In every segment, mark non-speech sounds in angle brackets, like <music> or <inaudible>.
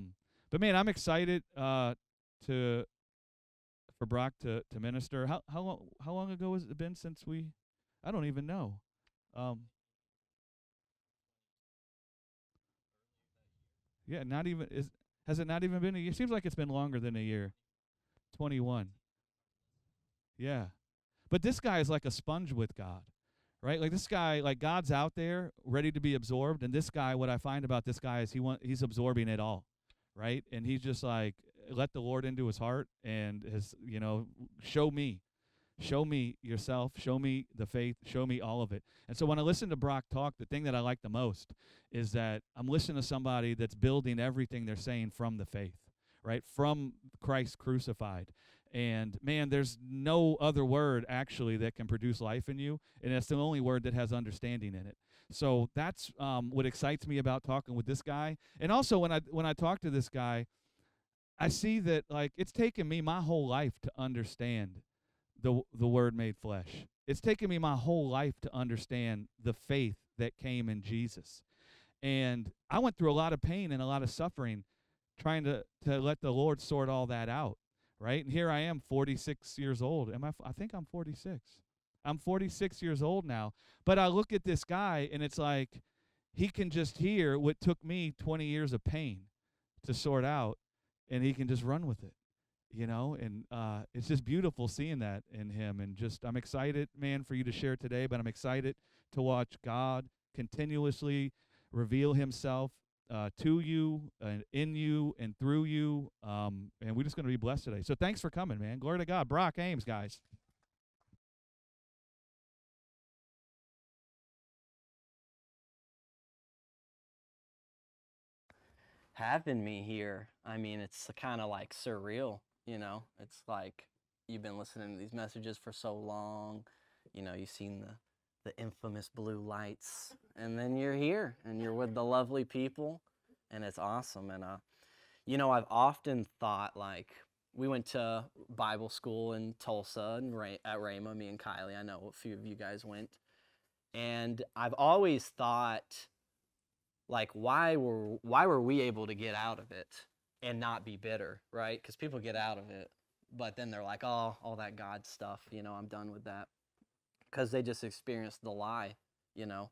Um, but man, I'm excited uh, to for Brock to to minister. How how long how long ago has it been since we? I don't even know. Um, yeah, not even is has it not even been a year? Seems like it's been longer than a year. Twenty one. Yeah, but this guy is like a sponge with God, right? Like this guy, like God's out there ready to be absorbed, and this guy, what I find about this guy is he want he's absorbing it all, right? And he's just like let the Lord into his heart and his, you know, show me, show me yourself, show me the faith, show me all of it. And so when I listen to Brock talk, the thing that I like the most is that I'm listening to somebody that's building everything they're saying from the faith, right? From Christ crucified. And man, there's no other word actually that can produce life in you, and it's the only word that has understanding in it. So that's um, what excites me about talking with this guy. And also when I when I talk to this guy, I see that like it's taken me my whole life to understand the the word made flesh. It's taken me my whole life to understand the faith that came in Jesus. And I went through a lot of pain and a lot of suffering trying to to let the Lord sort all that out, right? And here I am 46 years old. Am I I think I'm 46. I'm 46 years old now. But I look at this guy and it's like he can just hear what took me 20 years of pain to sort out and he can just run with it you know? And uh, it's just beautiful seeing that in him and just i'm excited man for you to share today but i'm excited to watch god continuously reveal himself uh, to you and in you and through you um, and we're just going to be blessed today. So thanks for coming man. Glory to god. Brock ames guys having me here. I mean, it's kind of like surreal, you know? It's like you've been listening to these messages for so long, you know, you've seen the the infamous blue lights and then you're here and you're with the lovely people and it's awesome and uh you know, I've often thought like we went to Bible school in Tulsa and at Rhema, me and Kylie. I know a few of you guys went. And I've always thought like why were why were we able to get out of it and not be bitter right? Because people get out of it but then they're like oh all that god stuff you know i'm done with that. Because they just experienced the lie you know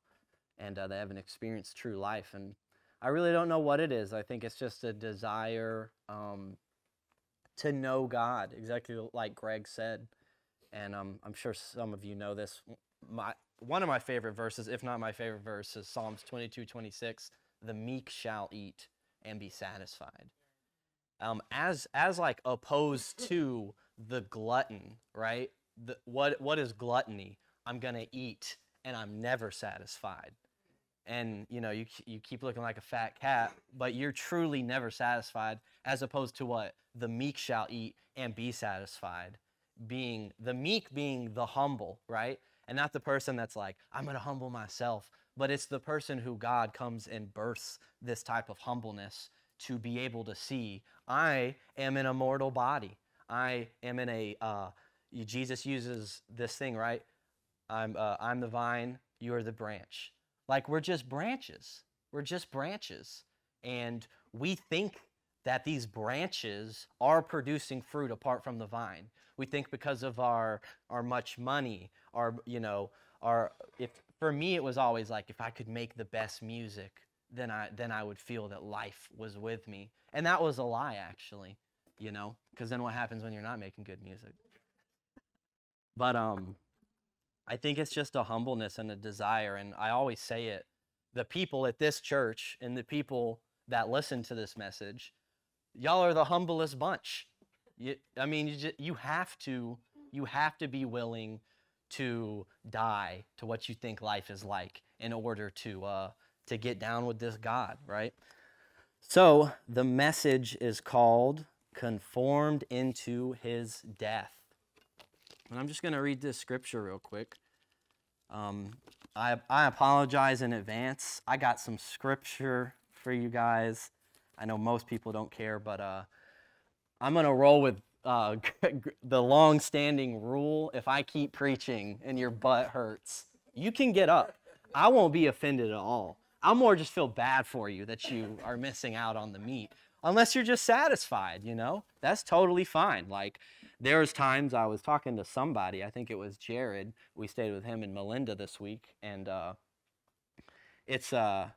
and uh, they haven't experienced true life and i really don't know what it is. I think it's just a desire um, to know god exactly like greg said and um, i'm sure some of you know this. My one of my favorite verses, if not my favorite verse, is Psalms 22, 26. The meek shall eat and be satisfied. Um, as as like opposed to the glutton, right? The, what what is gluttony? I'm gonna eat and I'm never satisfied. And you know, you you keep looking like a fat cat, but you're truly never satisfied. As opposed to what the meek shall eat and be satisfied, being the meek being the humble, right? And not the person that's like, I'm going to humble myself, but it's the person who God comes and births this type of humbleness to be able to see, I am in a mortal body. I am in a, uh, Jesus uses this thing, right? I'm, uh, I'm the vine, you are the branch. Like we're just branches. We're just branches. And we think that these branches are producing fruit apart from the vine. We think because of our our much money, our you know, our if for me it was always like if I could make the best music, then I then I would feel that life was with me. And that was a lie actually, you know, because then what happens when you're not making good music? But um I think it's just a humbleness and a desire and I always say it the people at this church and the people that listen to this message y'all are the humblest bunch. You, I mean, you, just, you have to you have to be willing to die to what you think life is like in order to uh, to get down with this God, right? So the message is called "Conformed into His Death," and I'm just going to read this scripture real quick. Um, I I apologize in advance. I got some scripture for you guys I know most people don't care, but uh, I'm going to roll with uh, <laughs> the long standing rule if I keep preaching and your butt hurts, you can get up. I won't be offended at all. I'll more just feel bad for you that you are missing out on the meat. unless you're just satisfied, you know? That's totally fine. Like, there was times I was talking to somebody, I think it was Jared. We stayed with him and Melinda this week, and uh, it's uh,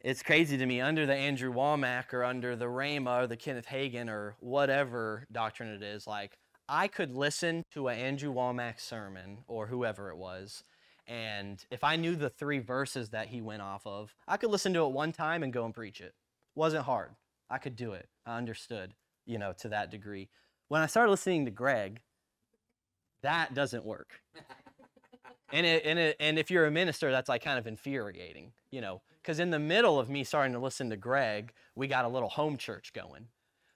it's crazy to me under the Andrew Wommack or under the Rhema or the Kenneth Hagin or whatever doctrine it is, like I could listen to an Andrew Wommack sermon or whoever it was, and if I knew the three verses that he went off of, I could listen to it one time and go and preach it. Wasn't hard. I could do it. I understood, you know, to that degree. When I started listening to Greg, that doesn't work. <laughs> and it, and it, and if you're a minister, that's like kind of infuriating, you know, because in the middle of me starting to listen to Greg, we got a little home church going.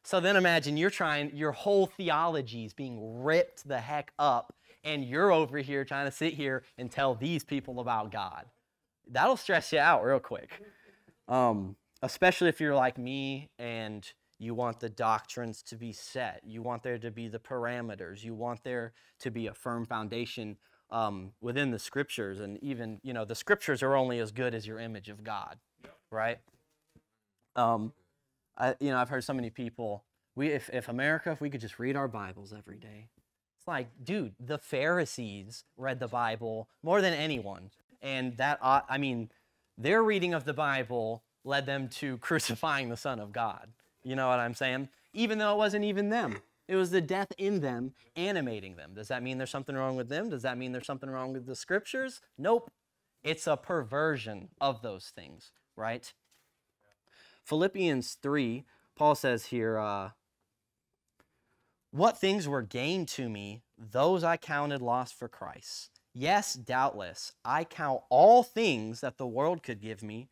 So then imagine you're trying, your whole theology is being ripped the heck up, and you're over here trying to sit here and tell these people about God. That'll stress you out real quick. Um, especially if you're like me and you want the doctrines to be set, you want there to be the parameters, you want there to be a firm foundation um, within the scriptures, and even you know the scriptures are only as good as your image of God, right? Um, I you know I've heard so many people. We if if America if we could just read our Bibles every day, it's like dude, the Pharisees read the Bible more than anyone, and that I mean their reading of the Bible led them to <laughs> crucifying the Son of God. You know what I'm saying? Even though it wasn't even them. It was the death in them animating them. Does that mean there's something wrong with them? Does that mean there's something wrong with the scriptures? Nope. It's a perversion of those things, right? Philippians 3, Paul says here, uh, What things were gained to me, those I counted lost for Christ. Yes, doubtless, I count all things that the world could give me,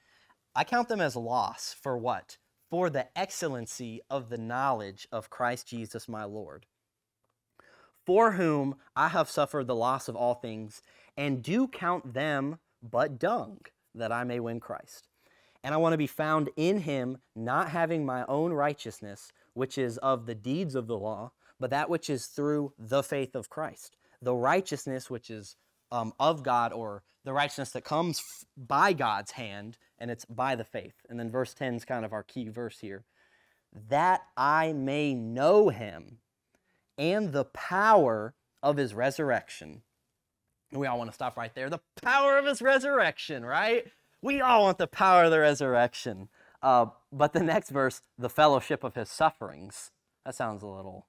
I count them as loss for what? For the excellency of the knowledge of Christ Jesus my Lord, for whom I have suffered the loss of all things, and do count them but dung, that I may win Christ. And I want to be found in him, not having my own righteousness, which is of the deeds of the law, but that which is through the faith of Christ, the righteousness which is um, of God or the righteousness that comes f- by God's hand, and it's by the faith. And then verse 10 is kind of our key verse here. That I may know him and the power of his resurrection. And we all want to stop right there. The power of his resurrection, right? We all want the power of the resurrection. Uh, but the next verse, the fellowship of his sufferings. That sounds a little,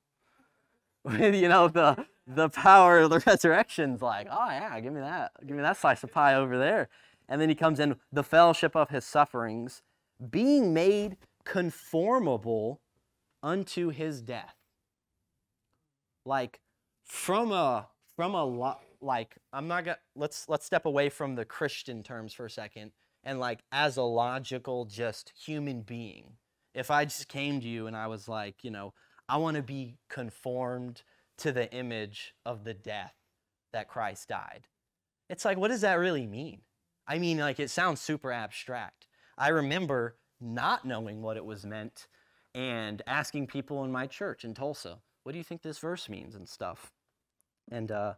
<laughs> you know, the the power of the <laughs> resurrection's like, oh yeah, give me that. Give me that slice of pie over there. And then he comes in the fellowship of his sufferings, being made conformable unto his death. Like from a from a lot like I'm not gonna let's let's step away from the Christian terms for a second and like as a logical just human being. If I just came to you and I was like, you know, I want to be conformed to the image of the death that Christ died. It's like, what does that really mean? I mean, like, it sounds super abstract. I remember not knowing what it was meant and asking people in my church in Tulsa, what do you think this verse means and stuff? And, uh,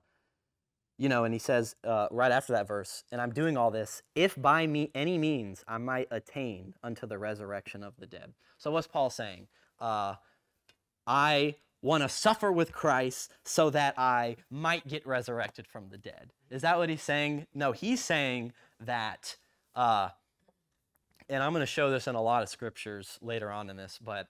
you know, and he says uh, right after that verse, and I'm doing all this if by me any means I might attain unto the resurrection of the dead. So what's Paul saying? Uh, I want to suffer with Christ so that I might get resurrected from the dead. Is that what he's saying? No, he's saying that, uh, and I'm going to show this in a lot of scriptures later on in this, but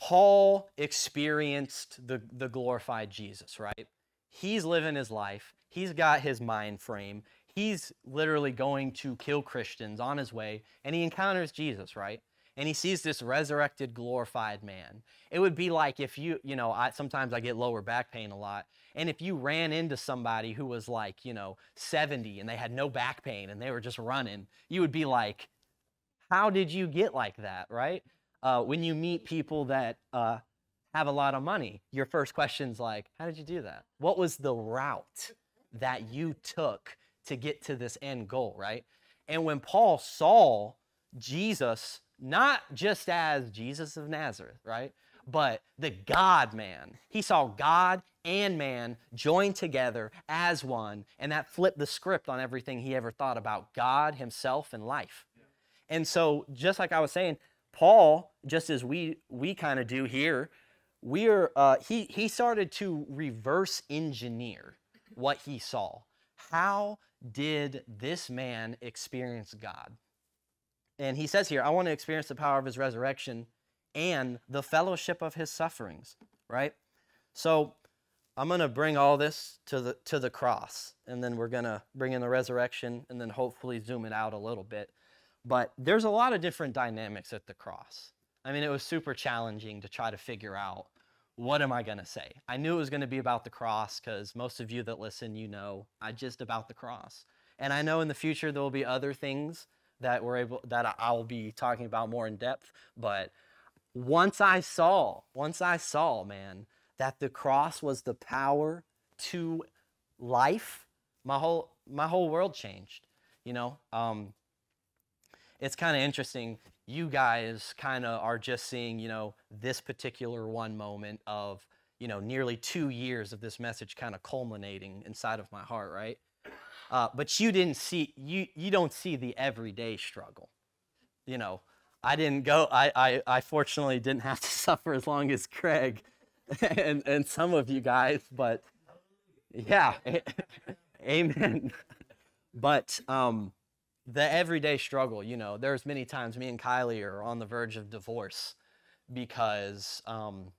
Paul experienced the, the glorified Jesus, right? He's living his life, he's got his mind frame. He's literally going to kill Christians on his way, and he encounters Jesus, right? and he sees this resurrected, glorified man. It would be like if you, you know, I, sometimes I get lower back pain a lot. And if you ran into somebody who was like, you know, 70 and they had no back pain and they were just running, you would be like, how did you get like that, right? Uh, when you meet people that uh, have a lot of money, your first question's like, how did you do that? What was the route that you took to get to this end goal, right? And when Paul saw Jesus not just as Jesus of Nazareth, right? But the God man. He saw God and man joined together as one, and that flipped the script on everything he ever thought about God, himself, and life. And so, just like I was saying, Paul, just as we we kind of do here, we're uh, he he started to reverse engineer what he saw. How did this man experience God? And he says here, I want to experience the power of his resurrection and the fellowship of his sufferings, right? So I'm going to bring all this to the to the cross and then we're going to bring in the resurrection and then hopefully zoom it out a little bit. But there's a lot of different dynamics at the cross. I mean, it was super challenging to try to figure out what am I going to say? I knew it was going to be about the cross because most of you that listen, you know, I just about the cross. And I know in the future there will be other things that we're able that I'll be talking about more in depth, but once I saw, once I saw, man, that the cross was the power to life, my whole my whole world changed. You know, um, it's kind of interesting. You guys kind of are just seeing, you know, this particular one moment of, you know, nearly two years of this message kind of culminating inside of my heart, right? Uh, but you didn't see you you don't see the everyday struggle. You know, I didn't go. I I, I fortunately didn't have to <laughs> suffer as long as Craig <laughs> and and some of you guys, but yeah, <laughs> amen. But um, the everyday struggle, you know, there's many times me and Kylie are on the verge of divorce because, um,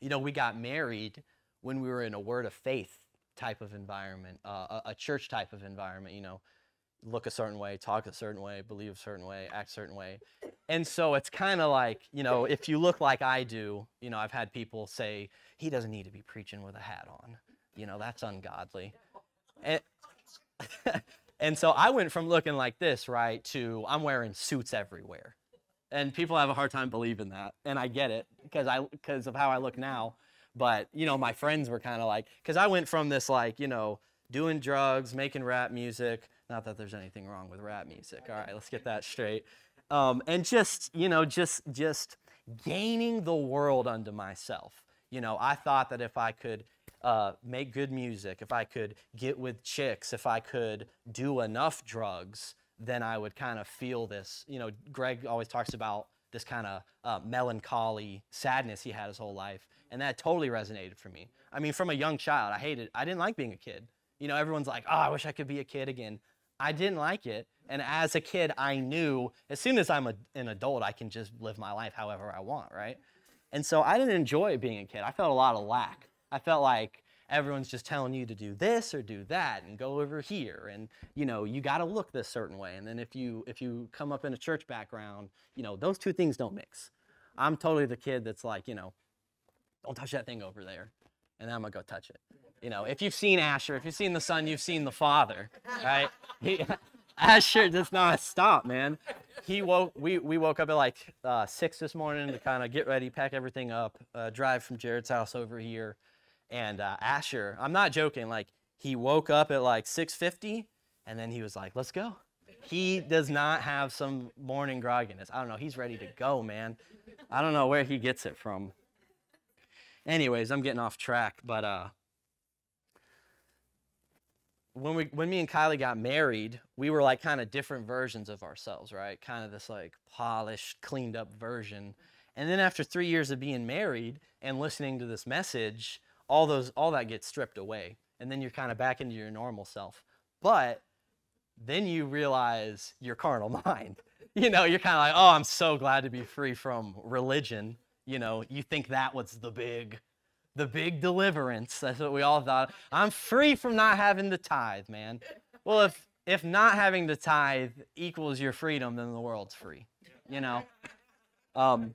you know, we got married when we were in a word of faith type of environment, uh, a, a church type of environment, you know, look a certain way, talk a certain way, believe a certain way, act a certain way. And so it's kind of like, you know, if you look like I do, you know, I've had people say, he doesn't need to be preaching with a hat on. You know, that's ungodly. And, <laughs> And so I went from looking like this, right, to I'm wearing suits everywhere. And people have a hard time believing that. And I get it because I because of how I look now. But, you know, my friends were kind of like cuz I went from this like, you know, doing drugs, making rap music, not that there's anything wrong with rap music. All right, let's get that straight. Um, and just, you know, just just gaining the world unto myself. You know, I thought that if I could uh, make good music, if I could get with chicks, if I could do enough drugs, then I would kind of feel this. You know, Greg always talks about this kind of uh, melancholy sadness he had his whole life, and that totally resonated for me. I mean, from a young child, I hated, I didn't like being a kid. You know, everyone's like, oh, I wish I could be a kid again. I didn't like it. And as a kid, I knew as soon as I'm a, an adult, I can just live my life however I want, right? And so I didn't enjoy being a kid. I felt a lot of lack. I felt like everyone's just telling you to do this or do that and go over here and you know you got to look this certain way and then if you if you come up in a church background you know those two things don't mix i'm totally the kid that's like you know don't touch that thing over there and then i'm gonna go touch it you know if you've seen asher if you've seen the son you've seen the father right he, <laughs> asher does not stop man he woke we, we woke up at like uh, six this morning to kind of get ready pack everything up uh, drive from jared's house over here and uh, Asher, I'm not joking, like he woke up at like 6:50 and then he was like, "Let's go." He does not have some morning grogginess. I don't know. He's ready to go, man. I don't know where he gets it from. Anyways, I'm getting off track, but uh when we when me and Kylie got married, we were like kind of different versions of ourselves, right? Kind of this like polished, cleaned up version. And then after 3 years of being married and listening to this message, all those all that gets stripped away and then you're kind of back into your normal self but then you realize your carnal <laughs> mind you know you're kind of like oh i'm so glad to be free from religion you know you think that was the big the big deliverance that's what we all thought i'm free from not having the tithe man well if if not having the tithe equals your freedom then the world's free you know um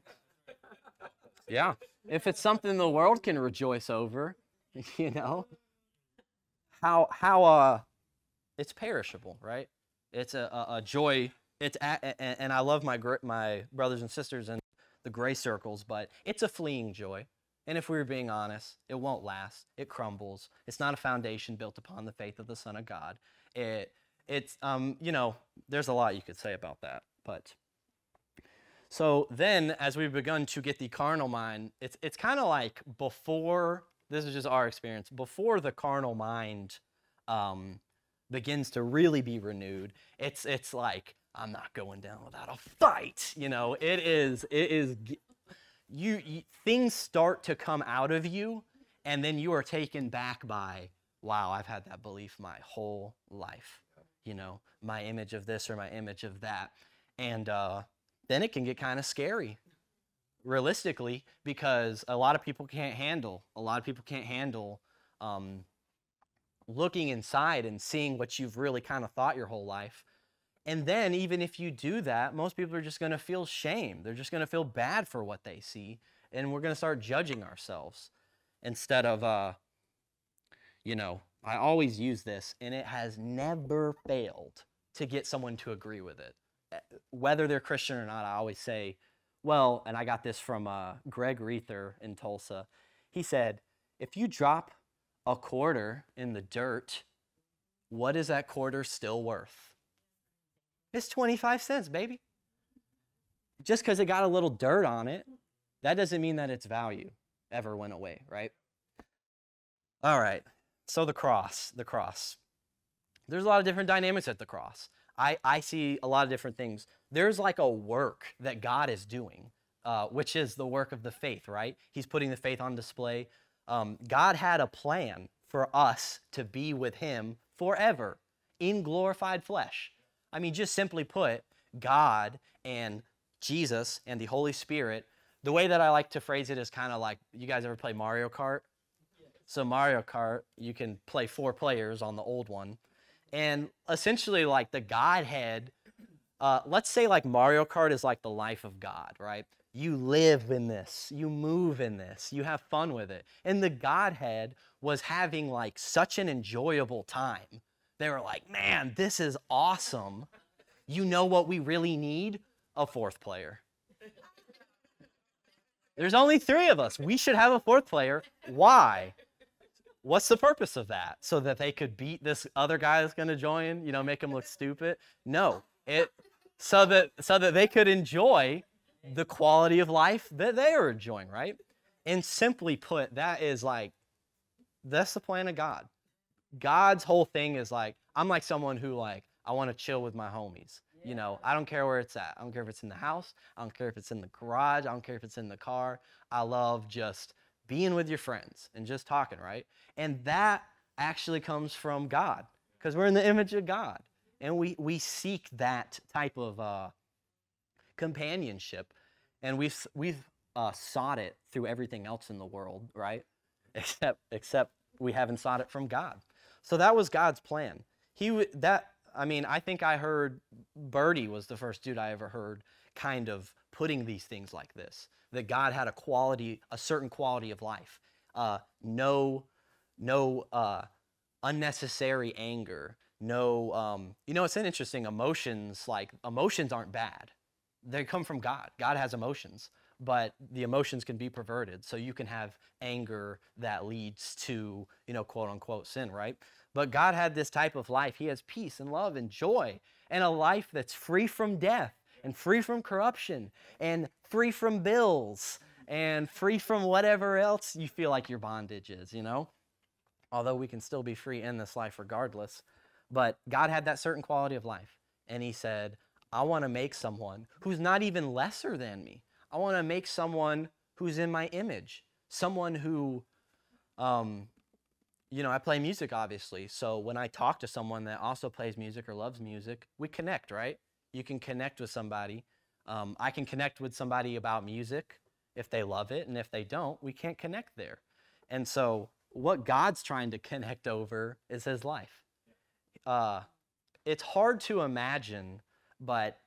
yeah if it's something the world can rejoice over, <laughs> you know, how how uh, it's perishable, right? It's a, a, a joy. It's and I love my my brothers and sisters in the gray circles, but it's a fleeing joy. And if we were being honest, it won't last. It crumbles. It's not a foundation built upon the faith of the Son of God. It it's um you know there's a lot you could say about that, but so then, as we've begun to get the carnal mind, it's, it's kind of like before, this is just our experience, before the carnal mind um, begins to really be renewed, it's, it's like I'm not going down without a fight. You know, it is, it is, you, you things start to come out of you, and then you are taken back by, wow, I've had that belief my whole life. You know, my image of this or my image of that. And uh, then it can get kind of scary realistically because a lot of people can't handle a lot of people can't handle um, looking inside and seeing what you've really kind of thought your whole life and then even if you do that most people are just going to feel shame they're just going to feel bad for what they see and we're going to start judging ourselves instead of uh you know i always use this and it has never failed to get someone to agree with it Eh, whether they're christian or not i always say well, and I got this from uh, Greg Reether in Tulsa. He said, if you drop a quarter in the dirt, what is that quarter still worth? It's 25 cents, baby. Just because it got a little dirt on it, that doesn't mean that its value ever went away, right? All right. So the cross, the cross. There's a lot of different dynamics at the cross. I, I see a lot of different things. There's like a work that God is doing, uh, which is the work of the faith, right? He's putting the faith on display. Um, God had a plan for us to be with Him forever in glorified flesh. I mean, just simply put, God and Jesus and the Holy Spirit, the way that I like to phrase it is kind of like you guys ever play Mario Kart? So, Mario Kart, you can play four players on the old one. And essentially like the godhead uh, let's say like mario kart is like the life of god right? You live in this you move in this you have fun with it. And the godhead was having like such an enjoyable time they were like man this is awesome you know what we really need a fourth player there's only three of us we should have a fourth player why what's the purpose of that? So that they could beat this other guy that's going to join, you know, make him look stupid? No, it so that so that they could enjoy the quality of life that they are enjoying, right? And simply put, that is like that's the plan of God. God's whole thing is like I'm like someone who like I want to chill with my homies. You know, I don't care where it's at. I don't care if it's in the house. I don't care if it's in the garage. I don't care if it's in the car. I love just being with your friends and just talking, right? And that actually comes from God because we're in the image of God. And we, we seek that type of uh, companionship. And we've, we've uh, sought it through everything else in the world, right? Except, except we haven't sought it from God. So that was God's plan. He that I mean, I think I heard Birdie was the first dude I ever heard kind of putting these things like this. That God had a quality, a certain quality of life. Uh, no, no uh, unnecessary anger. No, um, you know, it's an interesting emotions. Like emotions aren't bad; they come from God. God has emotions, but the emotions can be perverted. So you can have anger that leads to, you know, quote unquote sin, right? But God had this type of life. He has peace and love and joy and a life that's free from death and free from corruption and free from bills and free from whatever else you feel like your bondage is, you know? Although we can still be free in this life regardless. But God had that certain quality of life. And He said, I want to make someone who's not even lesser than me. I want to make someone who's in my image, someone who um, you know, I play music obviously. So when I talk to someone that also plays music or loves music, we connect, right? You can connect with somebody. Um, I can connect with somebody about music if they love it, and if they don't, we can't connect there. And so what God's trying to connect over is His life. Uh, it's hard to imagine, but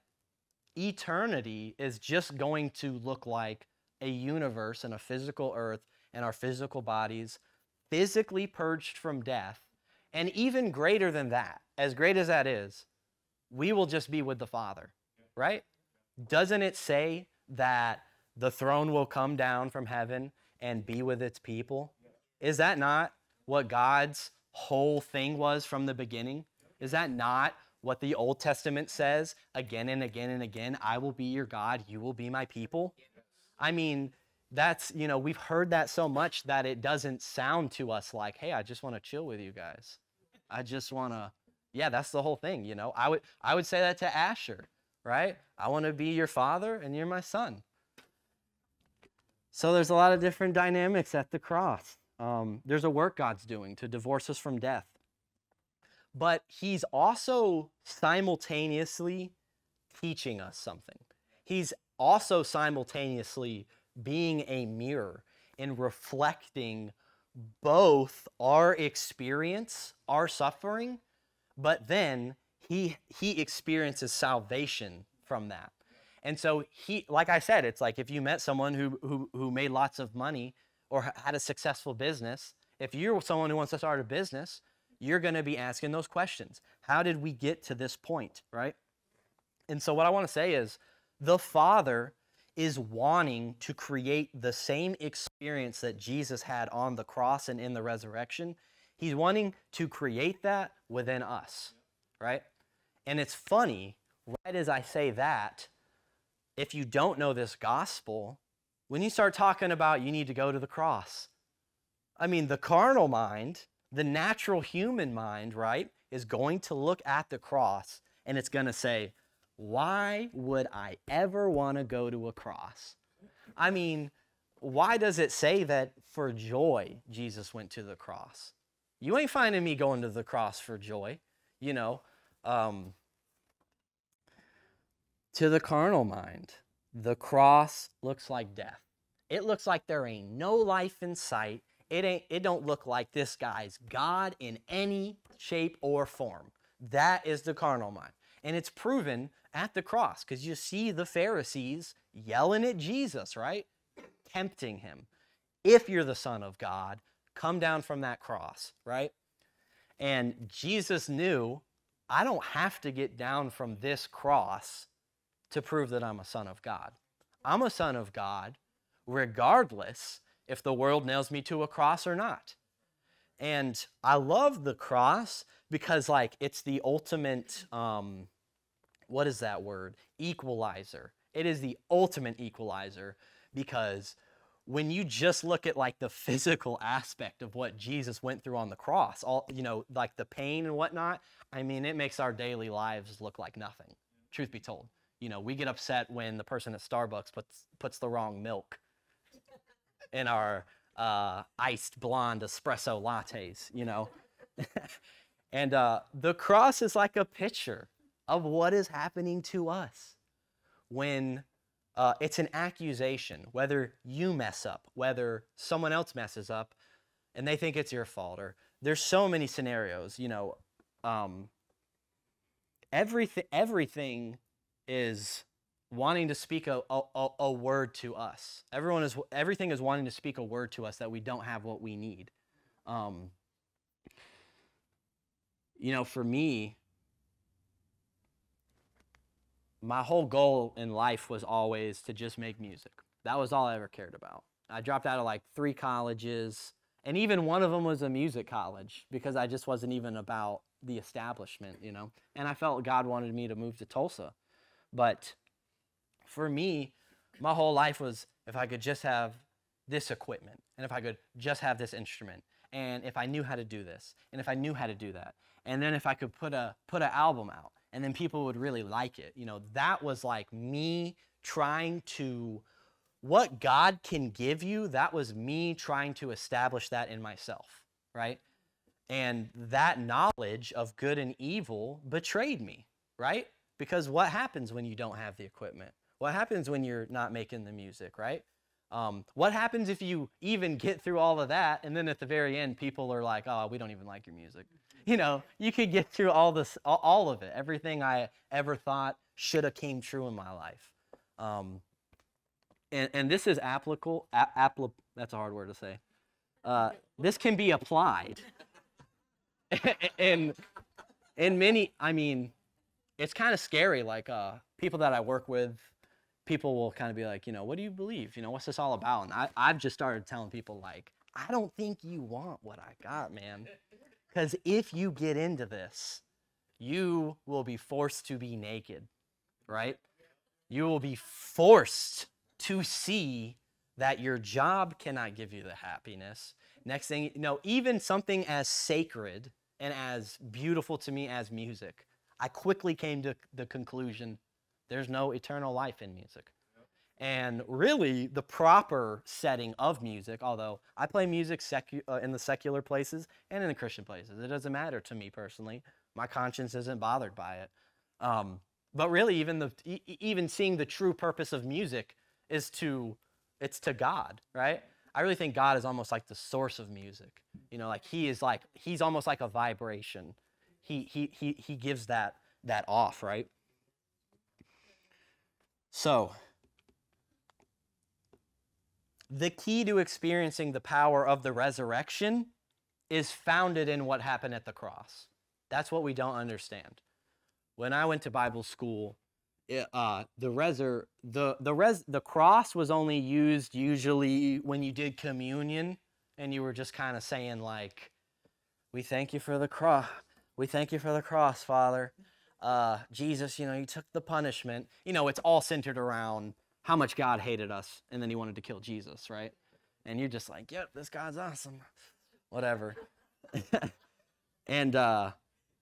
eternity is just going to look like a universe and a physical earth and our physical bodies physically purged from death. And even greater than that, as great as that is, we will just be with the Father, right? Doesn't it say that the throne will come down from heaven and be with its people? Is that not what God's whole thing was from the beginning? Is that not what the Old Testament says again and again and again? I will be your God, you will be my people. I mean, that's, you know, we've heard that so much that it doesn't sound to us like, hey, I just want to chill with you guys. I just want to, yeah, that's the whole thing, you know. I would, I would say that to Asher. right? I want to be your father and you're my son. So there's a lot of different dynamics at the cross. Um, there's a work God's doing to divorce us from death. But he's also simultaneously teaching us something. He's also simultaneously being a mirror and reflecting both our experience, our suffering, but then he he experiences salvation from that. And so he like I said, it's like if you met someone who who who made lots of money or had a successful business, if you're someone who wants to start a business, you're going to be asking those questions. How did we get to this point, right? And so what I want to say is the Father is wanting to create the same experience that Jesus had on the cross and in the resurrection. He's wanting to create that within us, right? And it's funny, right as I say that, if you don't know this gospel, when you start talking about you need to go to the cross, I mean, the carnal mind, the natural human mind, right, is going to look at the cross and it's going to say, why would I ever want to go to a cross? I mean, why does it say that for joy Jesus went to the cross? You ain't finding me going to the cross for joy, you know. Um, to the carnal mind, the cross looks like death. It looks like there ain't no life in sight. It ain't it don't look like this guy's God in any shape or form. That is the carnal mind. And it's proven at the cross because you see the Pharisees yelling at Jesus, right? Tempting him. If you're the Son of God, come down from that cross, right? And Jesus knew I don't have to get down from this cross to prove that I'm a son of God. I'm a son of God regardless if the world nails me to a cross or not. And I love the cross because, like, it's the ultimate, um, what is that word? Equalizer. It is the ultimate equalizer because when you just look at like the physical aspect of what Jesus went through on the cross, all you know, like the pain and whatnot, I mean, it makes our daily lives look like nothing. Truth be told, you know, we get upset when the person at Starbucks puts puts the wrong milk in our uh, iced blonde espresso lattes, you know. <laughs> and uh, the cross is like a picture of what is happening to us when uh, it's an accusation, whether you mess up, whether someone else messes up, and they think it's your fault. Or there's so many scenarios, you know. Um, everything, everything is wanting to speak a, a, a word to us. Everyone is everything is wanting to speak a word to us that we don't have what we need. Um, you know, for me, my whole goal in life was always to just make music. That was all I ever cared about. I dropped out of like three colleges, and even one of them was a music college because I just wasn't even about the establishment, you know. And I felt God wanted me to move to Tulsa. But for me, my whole life was if I could just have this equipment and if I could just have this instrument and if I knew how to do this and if I knew how to do that and then if I could put a put an album out and then people would really like it. You know, that was like me trying to what God can give you, that was me trying to establish that in myself, right? And that knowledge of good and evil betrayed me, right? Because what happens when you don't have the equipment? What happens when you're not making the music, right? Um, what happens if you even get through all of that and then at the very end people are like, oh, we don't even like your music? You know, you could get through all this, all of it, everything I ever thought should have came true in my life. Um, and, and this is applicable, appli- that's a hard word to say. Uh, this can be applied. <laughs> and in many, I mean, it's kind of scary. Like uh, people that I work with, people will kind of be like, you know, what do you believe? You know, what's this all about? And I, I've just started telling people like, I don't think you want what I got, man. <laughs> Because if you get into this, you will be forced to be naked, right? You will be forced to see that your job cannot give you the happiness. Next thing, you know, even something as sacred and as beautiful to me as music I quickly came to the conclusion There's no eternal life in music. And really, the proper setting of music, although I play music secu- uh, in the secular places and in the Christian places, it doesn't matter to me personally. My conscience isn't bothered by it. Um, but really, even the e- even seeing the true purpose of music is to it's to God, right? I really think God is almost like the source of music. You know, like He is like He's almost like a vibration. He He He He gives that that off, right? So the key to experiencing the power of the resurrection is founded in what happened at the cross. That's what we don't understand. When I went to Bible school, it, uh, the resur- the the res the cross was only used usually when you did communion and you were just kind of saying like, "We thank you for the cross. We thank you for the cross, Father. Uh, Jesus, you know, you took the punishment. You know, it's all centered around how much God hated us and then he wanted to kill Jesus, right? And you're just like, yep, this God's awesome. Whatever. <laughs> and uh,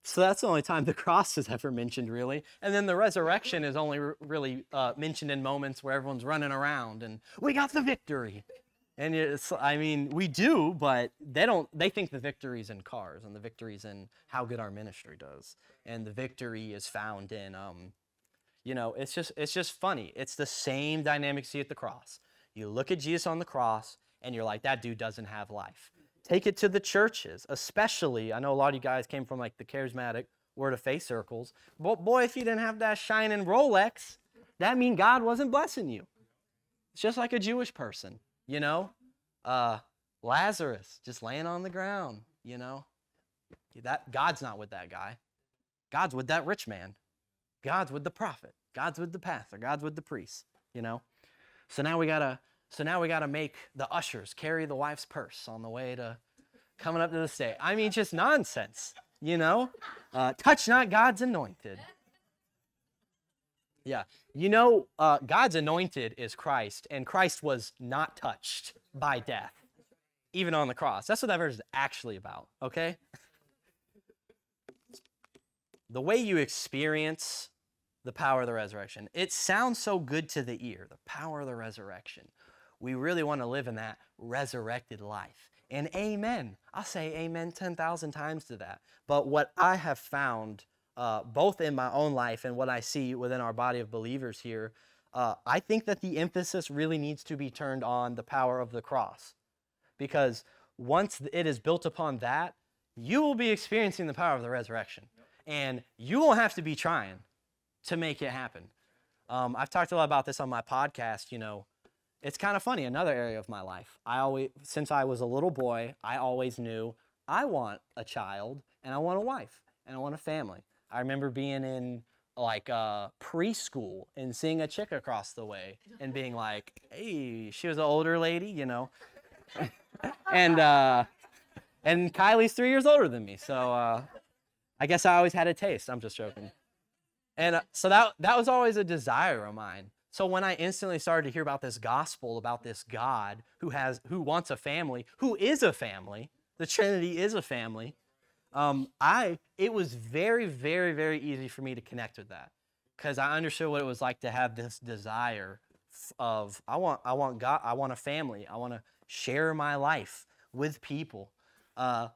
so that's the only time the <laughs> cross is ever mentioned, really. And then the resurrection is only really uh, mentioned in moments where everyone's running around and we got the victory. And it's, I mean, we do, but they don't, they think the victory's in cars and the victory's in how good our ministry does. And the victory is found in, um, you know, it's just it's just funny. It's the same dynamic you see at the cross. You look at Jesus on the cross and you're like, that dude doesn't have life. Take it to the churches, especially. I know a lot of you guys came from like the charismatic word of faith circles. But boy, if you didn't have that shining Rolex, that mean God wasn't blessing you. It's just like a Jewish person, you know? Uh, Lazarus just laying on the ground, you know? That God's not with that guy. God's with that rich man. God's with the prophet. God's with the pastor. God's with the priest. You know. So now we gotta. So now we gotta make the ushers carry the wife's purse on the way to coming up to the state. I mean, just nonsense. You know. Uh, touch not God's anointed. Yeah. You know, uh, God's anointed is Christ, and Christ was not touched by death, even on the cross. That's what that verse is actually about. Okay. The way you experience the power of the resurrection. It sounds so good to the ear, the power of the resurrection. We really want to live in that resurrected life. And amen. I'll say amen 10,000 times to that. But what I have found, uh, both in my own life and what I see within our body of believers here, uh, I think that the emphasis really needs to be turned on the power of the cross. Because once it is built upon that, you will be experiencing the power of the resurrection. And you won't have to be trying to make it happen. Um, I've talked a lot about this on my podcast. You know, it's kind of funny. Another area of my life. I always, since I was a little boy, I always knew I want a child and I want a wife and I want a family. I remember being in like uh, preschool and seeing a chick across the way and being like, "Hey," she was an older lady, you know, <laughs> and uh, and Kylie's three years older than me, so uh, I guess I always had a taste. I'm just joking. And uh, so that that was always a desire of mine. So when I instantly started to hear about this gospel about this God who has who wants a family, who is a family, the Trinity is a family, um, I it was very very very easy for me to connect with that because I understood what it was like to have this desire of I want I want God I want a family I want to share my life with people. Uh,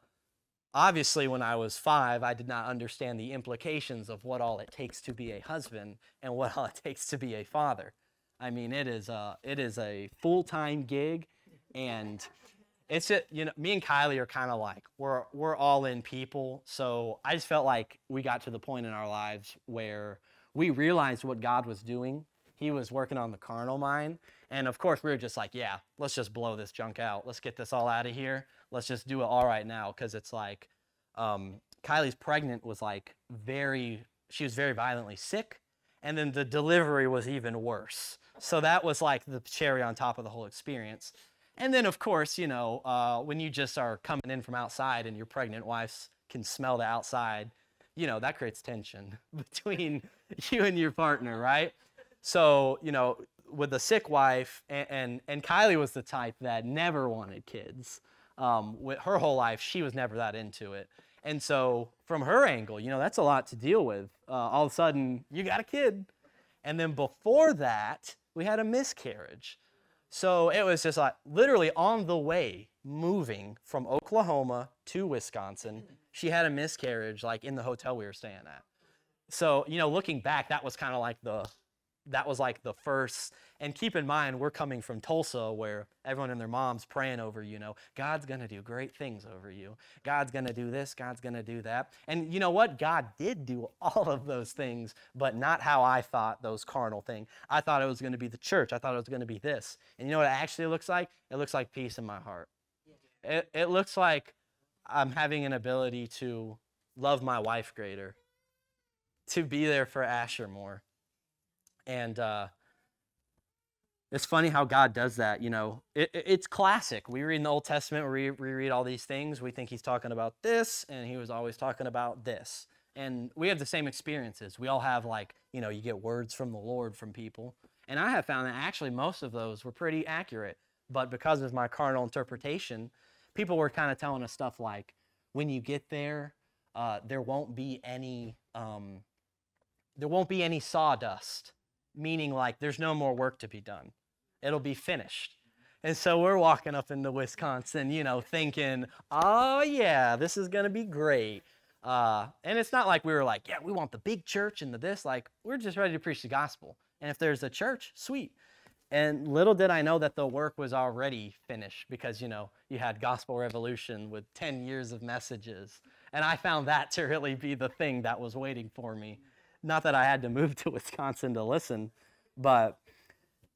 obviously when i was five i did not understand the implications of what all it takes to be a husband and what all it takes to be a father i mean it is a, it is a full-time gig and it's it you know me and kylie are kind of like we're we're all in people. So i just felt like we got to the point in our lives where we realized what god was doing. He was working on the carnal mind. And of course we were just like yeah let's just blow this junk out. Let's get this all out of here. Let's just do it all right now. Because it's like um, Kylie's pregnant was like very she was very violently sick and then the delivery was even worse. So that was like the cherry on top of the whole experience and then of course you know uh, when you just are coming in from outside and your pregnant wife can smell the outside you know that creates tension <laughs> between you and your partner right so you know with the sick wife and, and, and kylie was the type that never wanted kids um, with her whole life, she was never that into it. And so, from her angle, you know, that's a lot to deal with. Uh, all of a sudden, you got a kid. And then before that, we had a miscarriage. So it was just like literally on the way moving from Oklahoma to Wisconsin, she had a miscarriage like in the hotel we were staying at. So, you know, looking back, that was kind of like the that was like the first and keep in mind we're coming from tulsa where everyone and their mom's praying over you know god's going to do great things over you. God's going to do this god's going to do that. And you know what? God did do all of those things but not how i thought those carnal things i thought it was going to be the church. I thought it was going to be this. And you know what it actually looks like? It looks like peace in my heart. It, it looks like i'm having an ability to love my wife greater to be there for asher more and uh, it's funny how God does that. You know, it, it, it's classic. We read in the Old Testament, we, we read all these things. We think he's talking about this, and he was always talking about this. And we have the same experiences. We all have, like, you know, you get words from the Lord from people. And I have found that actually most of those were pretty accurate. But because of my carnal interpretation, people were kind of telling us stuff like, when you get there, uh, there won't be any, um, there won't be any sawdust meaning like there's no more work to be done. It'll be finished. And so we're walking up into Wisconsin, you know, thinking, oh, yeah, this is going to be great. Uh, and it's not like we were like, yeah, we want the big church and the this. Like, we're just ready to preach the gospel. And if there's a church, sweet. And little did I know that the work was already finished because, you know, you had Gospel Revolution with 10 years of messages. And I found that to really be the thing that was waiting for me. Not that I had to move <laughs> to Wisconsin to listen, but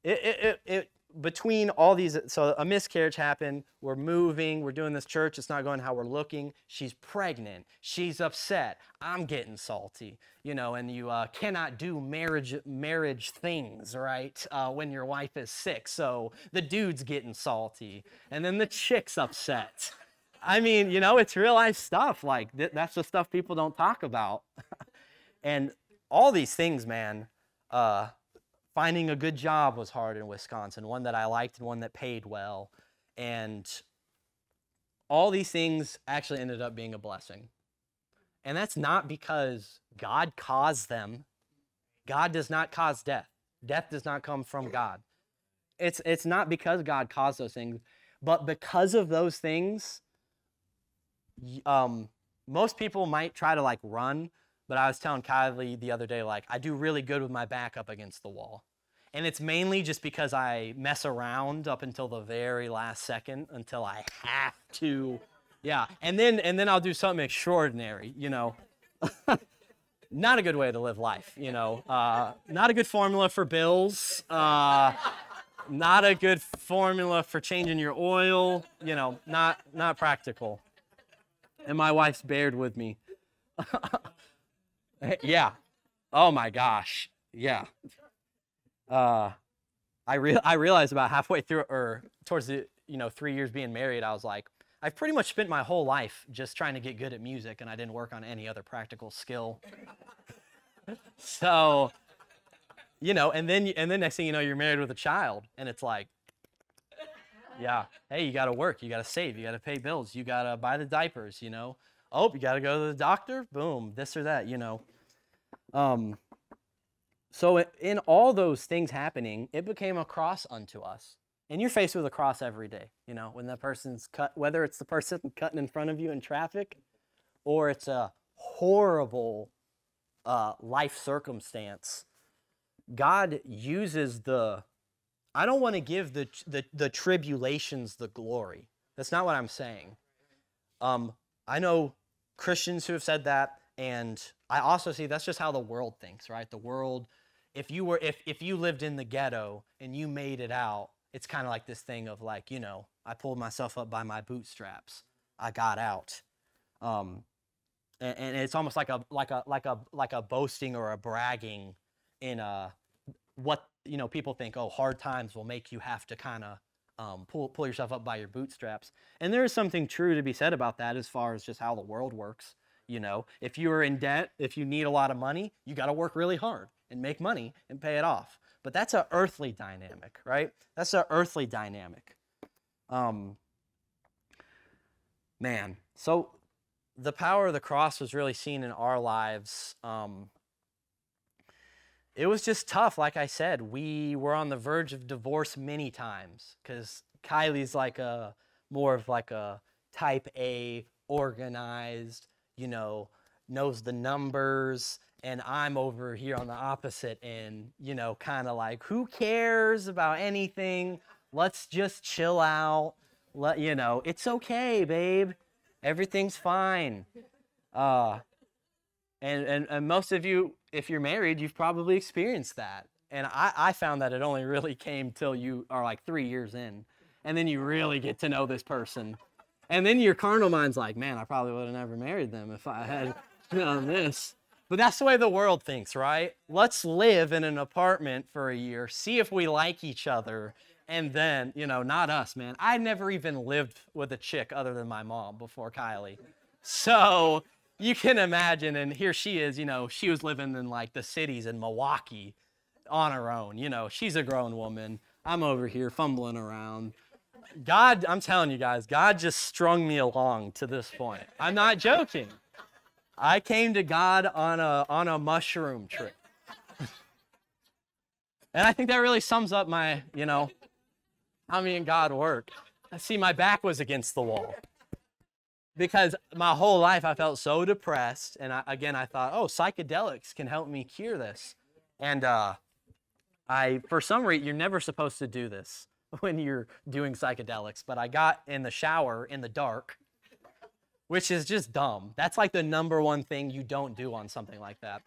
it, it, it, it between all these, so a miscarriage happened. We're moving. We're doing this church. It's not going how we're looking. She's pregnant. She's upset. I'm getting salty, you know. And you uh, cannot do marriage marriage things, right? Uh, when your wife is sick. So the dude's getting salty, and then the chick's upset. I mean, you know, it's real life stuff. Like th- that's the stuff people don't talk about. <laughs> and all these things, man. Uh, finding a good job was hard in Wisconsin, one that I liked and one that paid well. And all these things actually ended up being a blessing. And that's not because God caused them. God does not cause death. Death does not come from God. It's, it's not because God caused those things, but because of those things, um, most people might try to like run but I was telling Kylie the other day, like, I do really good with my back up against the wall. And it's mainly just because I mess around up until the very last second until I have to. Yeah. And then and then I'll do something extraordinary, you know. <laughs> not a good way to live life, you know. Uh, not a good formula for bills. Uh, not a good formula for changing your oil, you know, not not practical. And my wife's bared with me. <laughs> yeah. Oh my gosh. Yeah. Uh, I real I realized about halfway through or towards the you know three years being married, I was like, I've pretty much spent my whole life just trying to get good at music, and I didn't work on any other practical skill. so, you know, and then and then next thing you know, you're married with a child, and it's like, yeah, hey, you got to work, you got to save, you got to pay bills, you got to buy the diapers, you know. Oh, you got to go to the doctor. Boom, this or that, you know. Um, so in all those things happening, it became a cross unto us. And you're faced with a cross every day, you know, when that person's cut, whether it's the person <laughs> cutting in front of you in traffic or it's a horrible uh, life circumstance. God uses the, I don't want to give the, the, the tribulations the glory. That's not what I'm saying. Um, I know Christians who have said that. And I also see that's just how the world thinks, right? The world, if you were, if, if you lived in the ghetto and you made it out, it's kind of like this thing of like, you know, I pulled myself up by my bootstraps. I got out. Um, and, and it's almost like a, like a, like a, like a boasting or a bragging in a, what, you know, people think, oh, hard times will make you have to kind of um, pull, pull yourself up by your bootstraps. And there is something true to be said about that as far as just how the world works. You know, if you are in debt, if you need a lot of money, you got to work really hard and make money and pay it off. But that's an earthly dynamic, right? That's an earthly dynamic. Um, man, so the power of the cross was really seen in our lives um, it was just tough. Like I said, we were on the verge of divorce many times because Kylie's like a more of like a type A, organized, you know, knows the numbers. And I'm over here on the opposite end, you know, kind of like, who cares about anything? Let's just chill out. Let you know, it's okay, babe. Everything's fine. Uh, and, and, and most of you, if you're married, you've probably experienced that. And I, I found that it only really came till you are like three years in. And then you really get to know this person. And then your carnal mind's like, man, I probably would have never married them if I had <laughs> done this. But that's the way the world thinks, right? Let's live in an apartment for a year, see if we like each other, and then, you know, not us, man. I never even lived with a chick other than my mom before Kylie. So you can imagine, and here she is, you know, she was living in like the cities in Milwaukee on her own. You know, she's a grown woman. I'm over here fumbling around. God, I'm telling you guys, God just strung me along to this point. I'm not joking. I came to God on a on a mushroom trip. and I think that really sums up my, you know, how me and God work. I see my back was against the wall because my whole life I felt so depressed. And I, again, I thought, oh, psychedelics can help me cure this. And uh, I, for some reason, you're never supposed to do this <laughs> when you're doing psychedelics, but I got in the shower in the dark, which is just dumb. That's like the number one thing you don't do on something like that.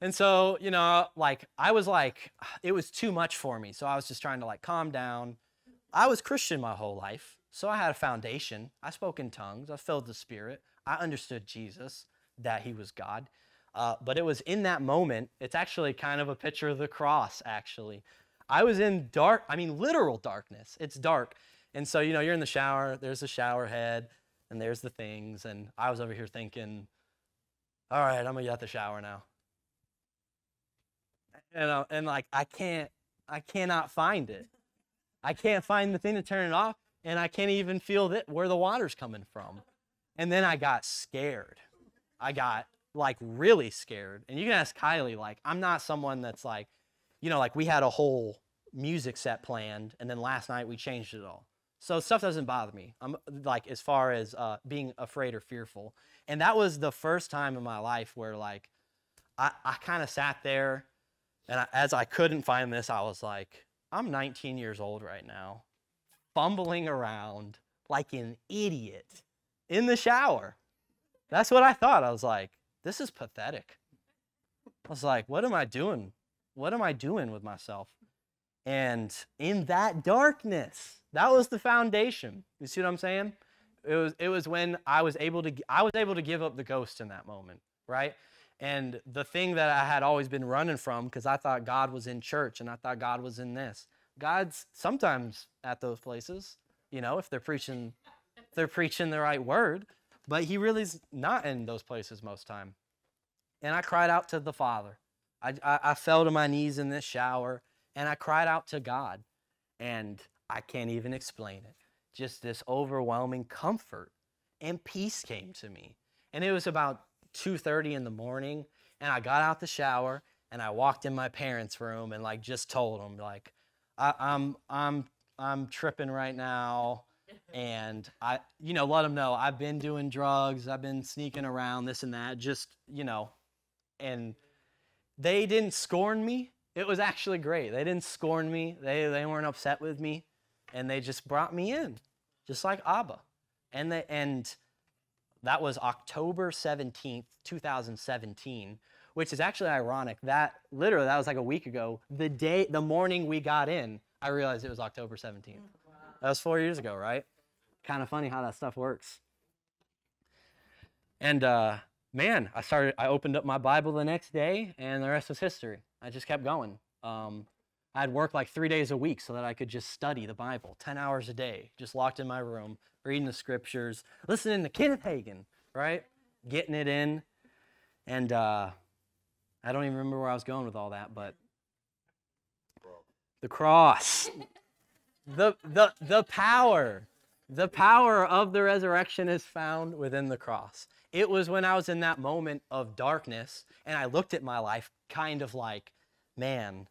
And so, you know, like I was like, <sighs> it was too much for me. So I was just trying to like calm down. I was Christian my whole life. So I had a foundation. I spoke in tongues. I filled the Spirit. I understood Jesus, that He was God. Uh, but it was in that moment, it's actually kind of a picture of the cross, actually. I was in dark, I mean, literal darkness. It's dark. And so, you know, you're in the shower, there's the shower head, and there's the things. And I was over here thinking, all right, I'm going to get out the shower now. And, uh, and like, I can't, I cannot find it. I can't find the thing to turn it off and I can't even feel that where the water's coming from. And then I got scared. I got like really scared. And you can ask Kylie, like, I'm not someone that's like, you know, like we had a whole music set planned, and then last night we changed it all. So stuff doesn't bother me. I'm like as far as uh, being afraid or fearful. And that was the first time in my life where like I, I kind of sat there, and I, as I couldn't find this, I was like, I'm 19 years old right now fumbling around like an idiot in the shower. That's what I thought. I was like, this is pathetic. I was like, what am I doing? What am I doing with myself? And in that darkness, that was the foundation. You see what I'm saying? It was it was when I was able to I was able to give up the ghost in that moment, right? And the thing that I had always been running from because I thought God was in church and I thought God was in this. God's sometimes at those places, you know, if they're preaching if they're preaching the right word, but he really's not in those places most time. And I cried out to the Father. I, I, I fell to my knees in this shower and I cried out to God. And I can't even explain it. Just this overwhelming comfort and peace came to me. And it was about 2:30 in the morning and I got out the shower and I walked in my parents' room and like just told them like I, I'm I'm I'm tripping right now, and I you know let them know I've been doing drugs, I've been sneaking around this and that, just you know, and they didn't scorn me. It was actually great. They didn't scorn me. They they weren't upset with me, and they just brought me in, just like Abba, and they and that was October 17th, 2017 which is actually ironic. That literally that was like a week ago. The day, the morning we got in, I realized it was October 17th. That was four years ago, right? Kind of funny how that stuff works. And uh, man, I started. I opened up my Bible the next day, and the rest was history. I just kept going. Um, I'd work like three days a week so that I could just study the Bible, 10 hours a day, just locked in my room, reading the scriptures, listening to Kenneth Hagin, right? Getting it in. And uh, I don't even remember where I was going with all that, but the cross. the, the, the power. The power of the resurrection is found within the cross. It was when I was in that moment of darkness and I looked at my life kind of like, man,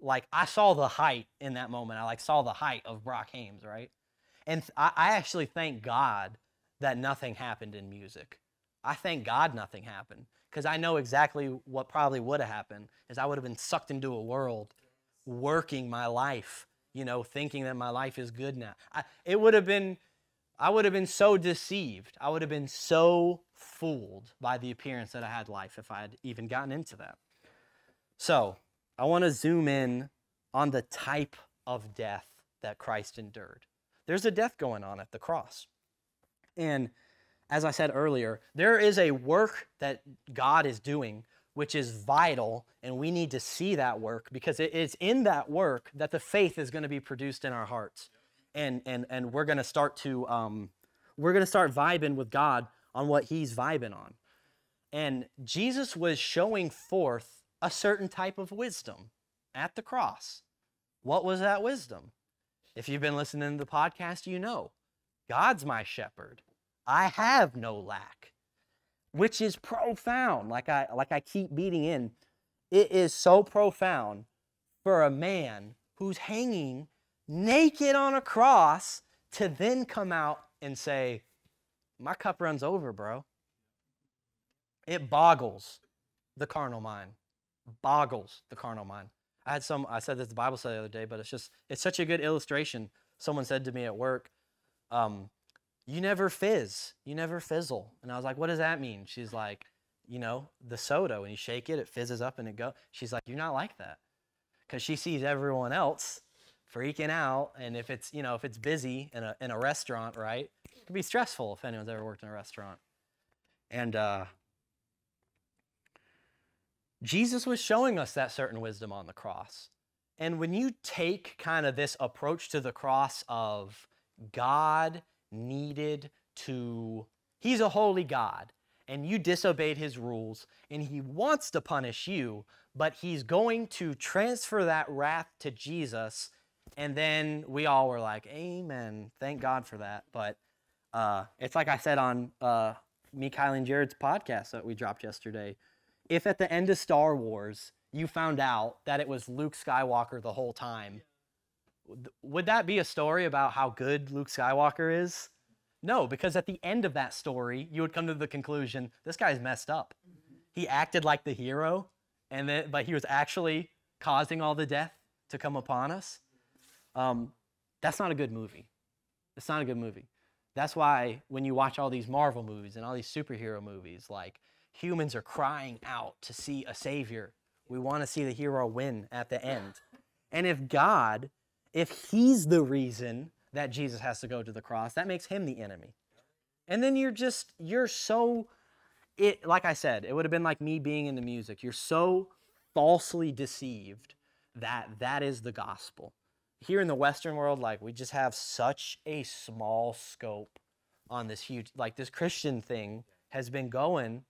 like I saw the height in that moment. I like saw the height of Brock Hames, right? And I, I actually thank God that nothing happened in music. I thank God nothing happened because I know exactly what probably would have happened is I would have been sucked into a world working my life, you know, thinking that my life is good now. I, it would have been, I would have been so deceived. I would have been so fooled by the appearance that I had life if I had even gotten into that. So I want to zoom in on the type of death that Christ endured. There's a death going on at the cross. And as I said earlier, there is a work that God is doing which is vital, and we need to see that work because it is in that work that the faith is going to be produced in our hearts, and and and we're to start to um, we're to start vibing with God on what He's vibing on, and Jesus was showing forth a certain type of wisdom at the cross. What was that wisdom? If you've been listening to the podcast, you know God's my shepherd. I have no lack which is profound. Like I like I keep beating in, it is so profound for a man who's hanging naked on a cross to then come out and say, "My cup runs over, bro." It boggles the carnal mind. Boggles the carnal mind. I had some I said this the Bible study the other day, but it's just it's such a good illustration. Someone said to me at work, um, you never fizz, you never fizzle. And I was like, what does that mean? She's like, you know, the soda, when you shake it, it fizzes up and it go. She's like, you're not like that. Because she sees everyone else freaking out. And if it's, you know, if it's busy in a, in a restaurant, right? It can be stressful if anyone's ever worked in a restaurant. And uh, Jesus was showing us that certain wisdom on the cross. And when you take kind of this approach to the cross of God needed to, he's a holy God and you disobeyed his rules and he wants to punish you, but he's going to transfer that wrath to Jesus. And then we all were like, Amen. Thank God for that. But uh, it's like I said on uh, me, Kylie, and Jared's podcast that we dropped yesterday. If at the end of Star Wars you found out that it was Luke Skywalker the whole time, would that be a story about how good Luke Skywalker is? No, because at the end of that story, you would come to the conclusion this guy's messed up. He acted like the hero, and then, but he was actually causing all the death to come upon us. Um, that's not a good movie. It's not a good movie. That's why when you watch all these Marvel movies and all these superhero movies, like humans are crying out to see a savior. We want to see the hero win at the end. And if God if he's the reason that Jesus has to go to the cross, that makes him the enemy. And then you're just, you're so, it, like I said, it would have been like me being into music. You're so falsely deceived that that is the gospel. Here in the Western world, like we just have such a small scope on this huge, like this Christian thing has been going.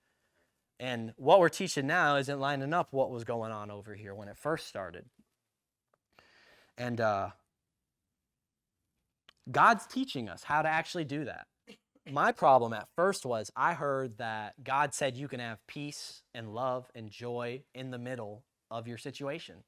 And what we're teaching now isn't lining up what was going on over here when it first started. And uh, God's teaching us how to actually do that. My problem at first was I heard that God said you can have peace and love and joy in the middle of your situation.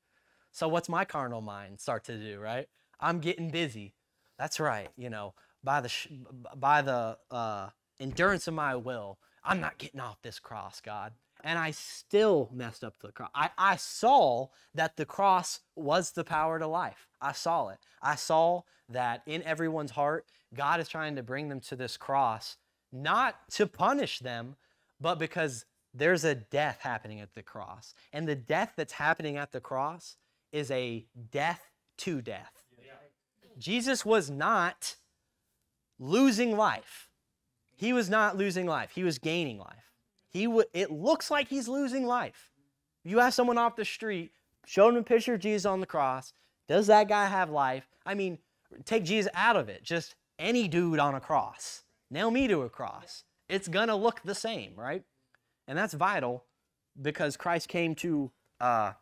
So, what's my carnal mind start to do, right? I'm getting busy. That's right, you know, by the, sh- by the uh, endurance of my will, I'm not getting off this cross, God and I still messed up the cross. I, I saw that the cross was the power to life. I saw it. I saw that in everyone's heart, God is trying to bring them to this cross, not to punish them, but because there's a death happening at the cross. And the death that's happening at the cross is a death to death. Jesus was not losing life. He was not losing life. He was gaining life. He w- it looks like he's losing life. You ask someone off the street, show them a picture of Jesus on the cross. Does that guy have life? I mean, take Jesus out of it. Just any dude on a cross. Nail me to a cross. It's going to look the same, right? And that's vital because Christ came to uh,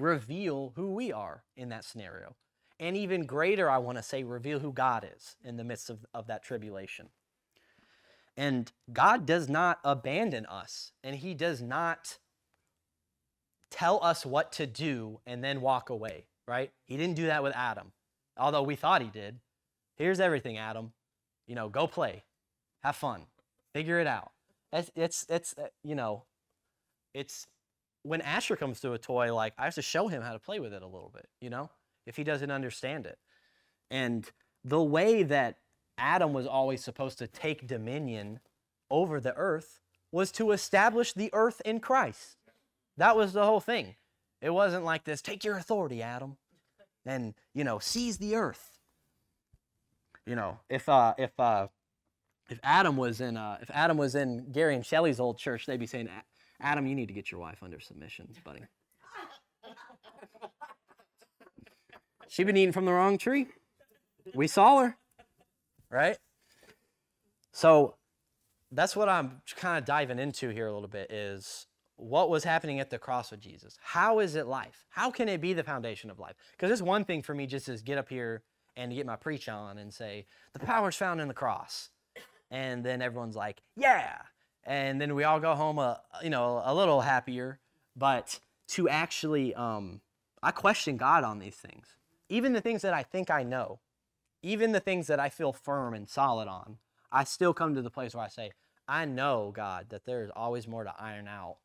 reveal who we are in that scenario. And even greater, I want to say, reveal who God is in the midst of, of that tribulation. And God does not abandon us, and He does not tell us what to do and then walk away, right? He didn't do that with Adam, although we thought he did. Here's everything, Adam. You know, go play, have fun, figure it out. It's, it's, it's uh, you know, it's when Asher comes to a toy, like I have to show him how to play with it a little bit, you know, if he doesn't understand it. And the way that Adam was always supposed to take dominion over the earth was to establish the earth in Christ. That was the whole thing. It wasn't like this take your authority, Adam, and, you know, seize the earth. You know, if, uh, if, uh, if Adam was in uh, if Adam was in Gary and Shelley's old church, they'd be saying, Adam, you need to get your wife under submission, buddy. she been eating from the wrong tree. We saw her, right? So that's what I'm kind of diving into here a little bit is what was happening at the cross with Jesus. How is it life? How can it be the foundation of life? Because it's one thing for me just to get up here and to get my preach on and say, the power's found in the cross. And then everyone's like, yeah. And then we all go home, a, you know, a little happier. But to actually, um, I question God on these things. Even the things that I think I know, even the things that I feel firm and solid on, I still come to the place where I say, I know, God, that there is always more to iron out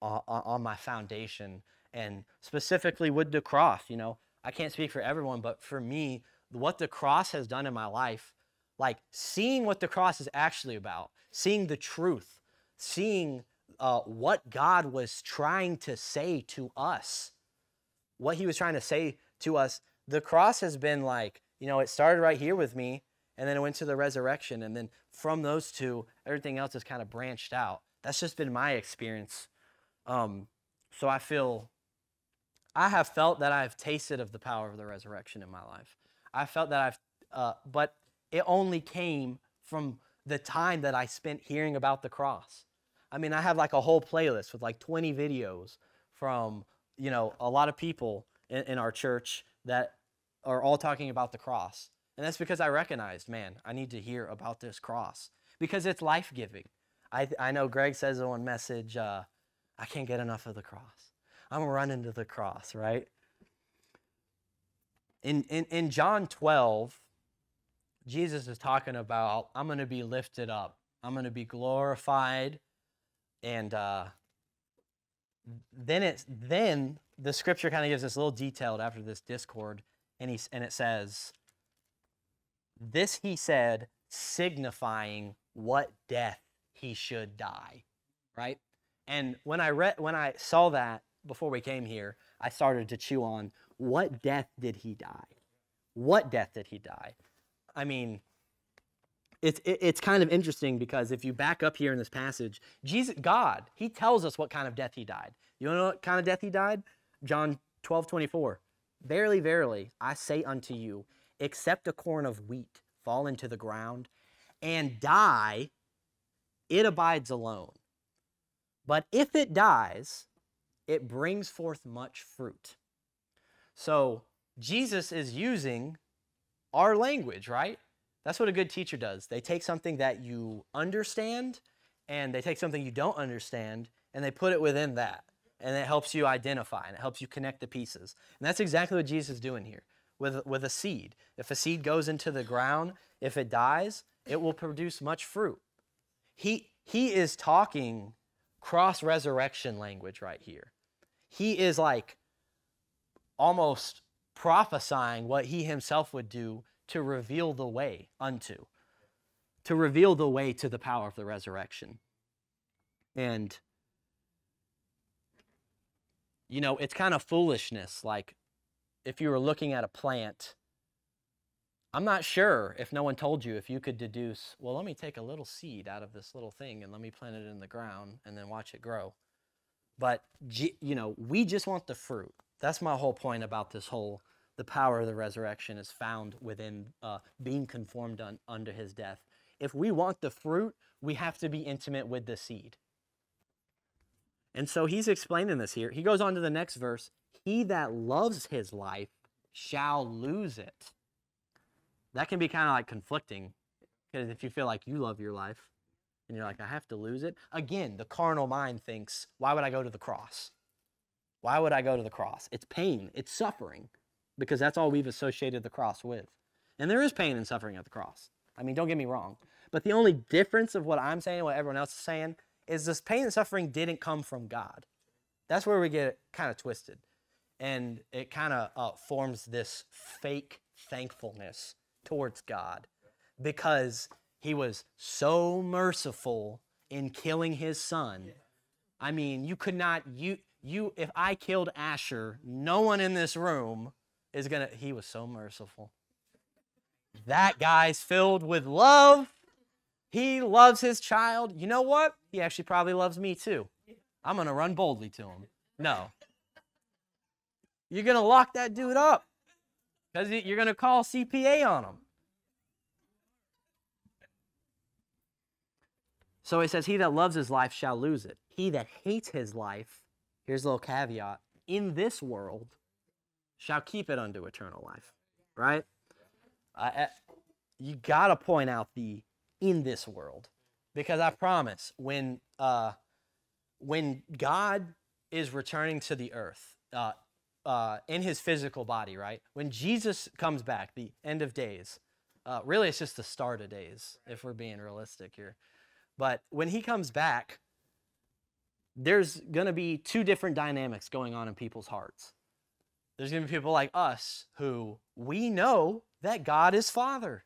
on, on my foundation and specifically with the cross. You know, I can't speak for everyone, but for me, what the cross has done in my life, like seeing what the cross is actually about, seeing the truth, seeing uh, what God was trying to say to us, what He was trying to say to us. The cross has been like, you know, it started right here with me, and then it went to the resurrection, and then from those two, everything else has kind of branched out. That's just been my experience. Um, so I feel, I have felt that I've tasted of the power of the resurrection in my life. I felt that I've, uh, but it only came from the time that I spent hearing about the cross. I mean, I have like a whole playlist with like 20 videos from, you know, a lot of people in, in our church that are all talking about the cross. And that's because I recognized, man, I need to hear about this cross because it's life giving. I, I know Greg says in one message, uh, I can't get enough of the cross. I'm running to the cross, right? In, in, in John 12, Jesus is talking about, I'm going to be lifted up, I'm going to be glorified. And uh, then, it's, then the scripture kind of gives us a little detailed after this discord, and, he, and it says, This he said, signifying what death he should die, right? And when I read, when I saw that before we came here, I started to chew on what death did he die? What death did he die? I mean, it's it's kind of interesting because if you back up here in this passage, Jesus, God, He tells us what kind of death He died. You know what kind of death He died? John 12, 24. Verily, verily, I say unto you, except a corn of wheat fall into the ground and die, it abides alone. But if it dies, it brings forth much fruit. So Jesus is using our language, right? That's what a good teacher does. They take something that you understand and they take something you don't understand and they put it within that. And it helps you identify and it helps you connect the pieces. And that's exactly what Jesus is doing here with, with a seed. If a seed goes into the ground, if it dies, it will produce much fruit. He, he is talking cross resurrection language right here. He is like almost prophesying what he himself would do to reveal the way unto, to reveal the way to the power of the resurrection. And, you know, it's kind of foolishness. Like, if you were looking at a plant, I'm not sure if no one told you if you could deduce, well, let me take a little seed out of this little thing and let me plant it in the ground and then watch it grow. But, you know, we just want the fruit. That's my whole point about this whole the power of the resurrection is found within uh, being conformed un, under his death. If we want the fruit, we have to be intimate with the seed. And so he's explaining this here. He goes on to the next verse He that loves his life shall lose it. That can be kind of like conflicting because if you feel like you love your life and you're like, I have to lose it. Again, the carnal mind thinks, why would I go to the cross? Why would I go to the cross? It's pain, it's suffering, because that's all we've associated the cross with. And there is pain and suffering at the cross. I mean, don't get me wrong. But the only difference of what I'm saying and what everyone else is saying is this pain and suffering didn't come from God. That's where we get kind of twisted. And it kind of uh, forms this fake thankfulness towards God because he was so merciful in killing his son. I mean, you could not, you, you, if I killed Asher, no one in this room is gonna, he was so merciful. That guy's filled with love. He loves his child. You know what? He actually probably loves me too. I'm going to run boldly to him. No. You're going to lock that dude up because you're going to call CPA on him. So he says, He that loves his life shall lose it. He that hates his life, here's a little caveat, in this world shall keep it unto eternal life. Right? You got to point out the in this world because I promise when uh, when God is returning to the earth uh, uh, in his physical body, right? When Jesus comes back, the end of days, uh, really it's just the start of days, if we're being realistic here. But when he comes back, there's going to be two different dynamics going on in people's hearts. There's going to be people like us who we know that God is Father.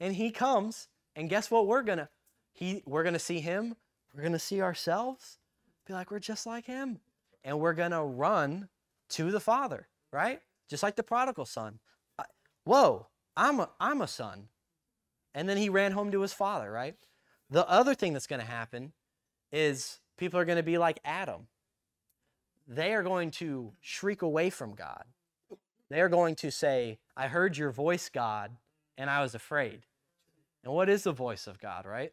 And he comes, and guess what we're going to he we're going to see him, we're going to see ourselves, be like we're just like him. And we're going to run to the Father, right? Just like the prodigal son. Uh, whoa, I'm a, I'm a son. And then he ran home to his father, right? The other thing that's going to happen is people are going to be like Adam. They are going to shriek away from God. They are going to say, I heard your voice, God, and I was afraid. And what is the voice of God, right?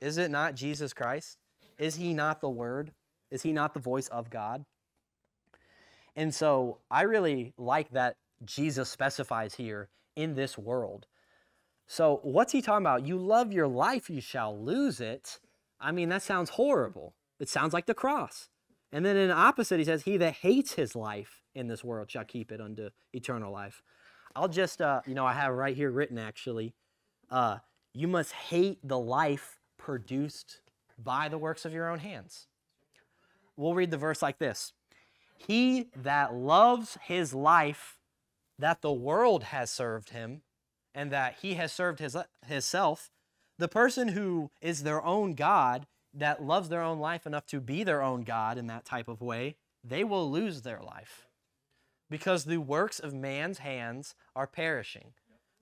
Is it not Jesus Christ? Is he not the Word? Is he not the voice of God? And so I really like that Jesus specifies here in this world. So what's he talking about? You love your life, you shall lose it. I mean, that sounds horrible. It sounds like the cross. And then in the opposite, he says, He that hates his life in this world shall keep it unto eternal life. I'll just, uh, you know, I have right here written actually, uh, you must hate the life produced by the works of your own hands. We'll read the verse like this He that loves his life that the world has served him, and that he has served his, himself, the person who is their own God, that loves their own life enough to be their own God in that type of way, they will lose their life because the works of man's hands are perishing.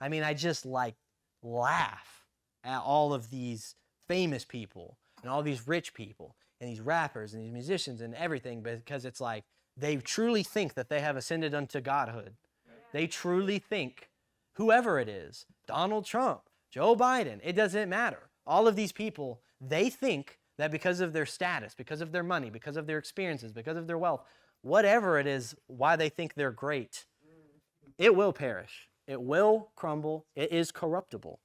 I mean, I just like laugh at all of these famous people and all these rich people and these rappers and these musicians and everything because it's like they truly think that they have ascended unto godhood. They truly think, whoever it is, Donald Trump, Joe Biden, it doesn't matter. All of these people, they think that because of their status, because of their money, because of their experiences, because of their wealth, whatever it is, why they think they're great, it will perish. It will crumble. It is corruptible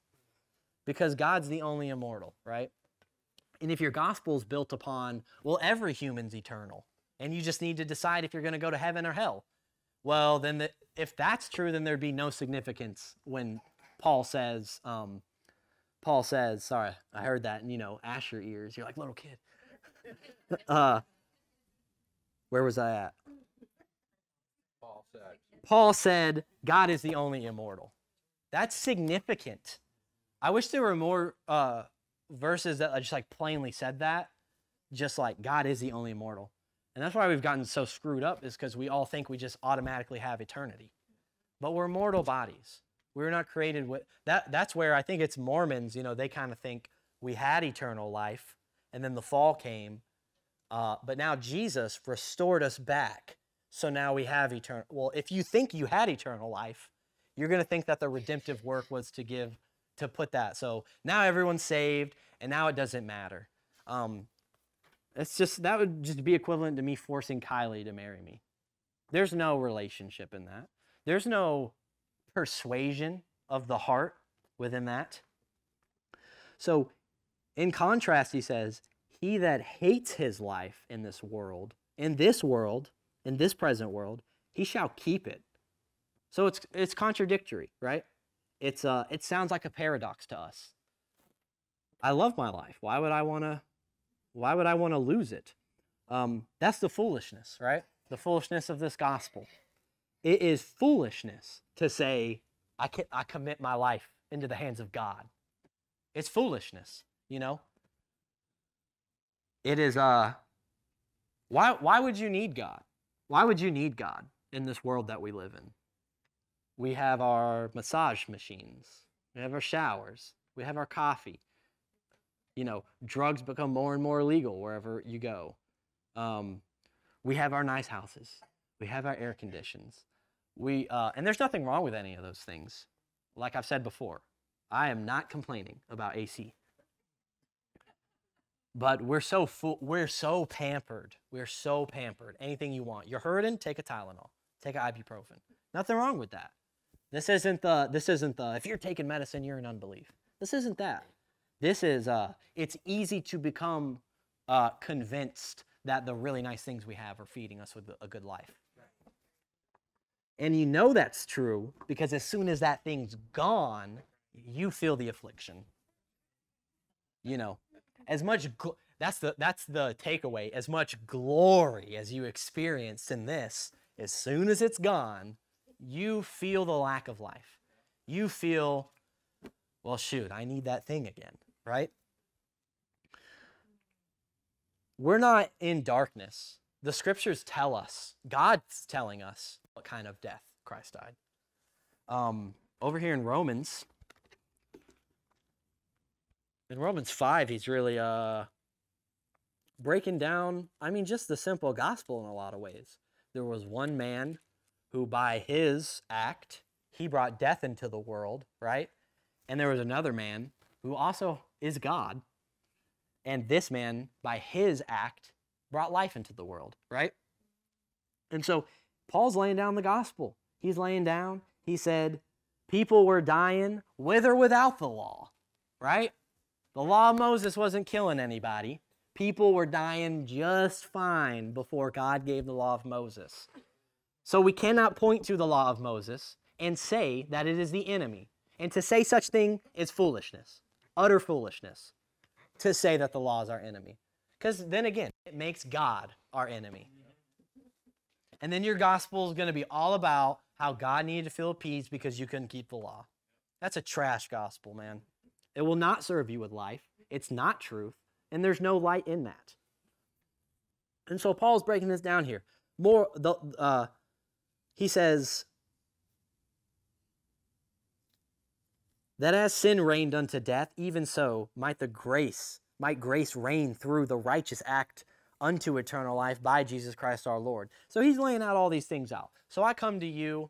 because God's the only immortal, right? And if your gospel is built upon, well, every human's eternal, and you just need to decide if you're going to go to heaven or hell, well, then the, if that's true, then there'd be no significance when Paul says, um, Paul says, sorry, I heard that, and you know, Asher ears. You're like little kid. <laughs> uh, where was I at? Paul said. Paul said, God is the only immortal. That's significant. I wish there were more uh, verses that just like plainly said that. Just like God is the only immortal. And that's why we've gotten so screwed up, is because we all think we just automatically have eternity. But we're mortal bodies. We're not created with that. That's where I think it's Mormons, you know, they kind of think we had eternal life and then the fall came. Uh, but now Jesus restored us back. So now we have eternal. Well, if you think you had eternal life, you're going to think that the redemptive work was to give, to put that. So now everyone's saved and now it doesn't matter. Um, it's just, that would just be equivalent to me forcing Kylie to marry me. There's no relationship in that. There's no persuasion of the heart within that. So, in contrast, he says, He that hates his life in this world, in this world, in this present world, he shall keep it. So it's it's contradictory, right? It's uh it sounds like a paradox to us. I love my life. Why would I want to why would I want to lose it? Um, that's the foolishness, right? The foolishness of this gospel. It is foolishness to say I can, I commit my life into the hands of God. It's foolishness, you know. It is uh why why would you need God? Why would you need God in this world that we live in? We have our massage machines. We have our showers. We have our coffee. You know, drugs become more and more illegal wherever you go. Um, we have our nice houses. We have our air conditions. We uh, and there's nothing wrong with any of those things. Like I've said before, I am not complaining about AC. But we're so full, we're so pampered. We're so pampered. Anything you want. You're hurting, take a Tylenol. Take an ibuprofen. Nothing wrong with that. This isn't the this isn't the if you're taking medicine, you're in unbelief. This isn't that. This is uh it's easy to become uh convinced that the really nice things we have are feeding us with a good life. And you know that's true because as soon as that thing's gone, you feel the affliction. You know, as much gl- that's the that's the takeaway. As much glory as you experienced in this, as soon as it's gone, you feel the lack of life. You feel, well, shoot, I need that thing again, right? We're not in darkness. The scriptures tell us, God's telling us what kind of death Christ died. Um, over here in Romans, in Romans 5, he's really uh, breaking down, I mean, just the simple gospel in a lot of ways. There was one man who, by his act, he brought death into the world, right? And there was another man who also is God. And this man, by his act, brought life into the world, right? And so Paul's laying down the gospel. He's laying down, he said, people were dying with or without the law, right? The law of Moses wasn't killing anybody. People were dying just fine before God gave the law of Moses. So we cannot point to the law of Moses and say that it is the enemy. And to say such thing is foolishness, utter foolishness, to say that the law is our enemy. Because then again, it makes God our enemy. And then your gospel is going to be all about how God needed to feel appeased because you couldn't keep the law. That's a trash gospel, man. It will not serve you with life. It's not truth, and there's no light in that. And so Paul's breaking this down here. More, the, uh, he says that as sin reigned unto death, even so might the grace, might grace reign through the righteous act unto eternal life by Jesus Christ our Lord. So he's laying out all these things out. So I come to you,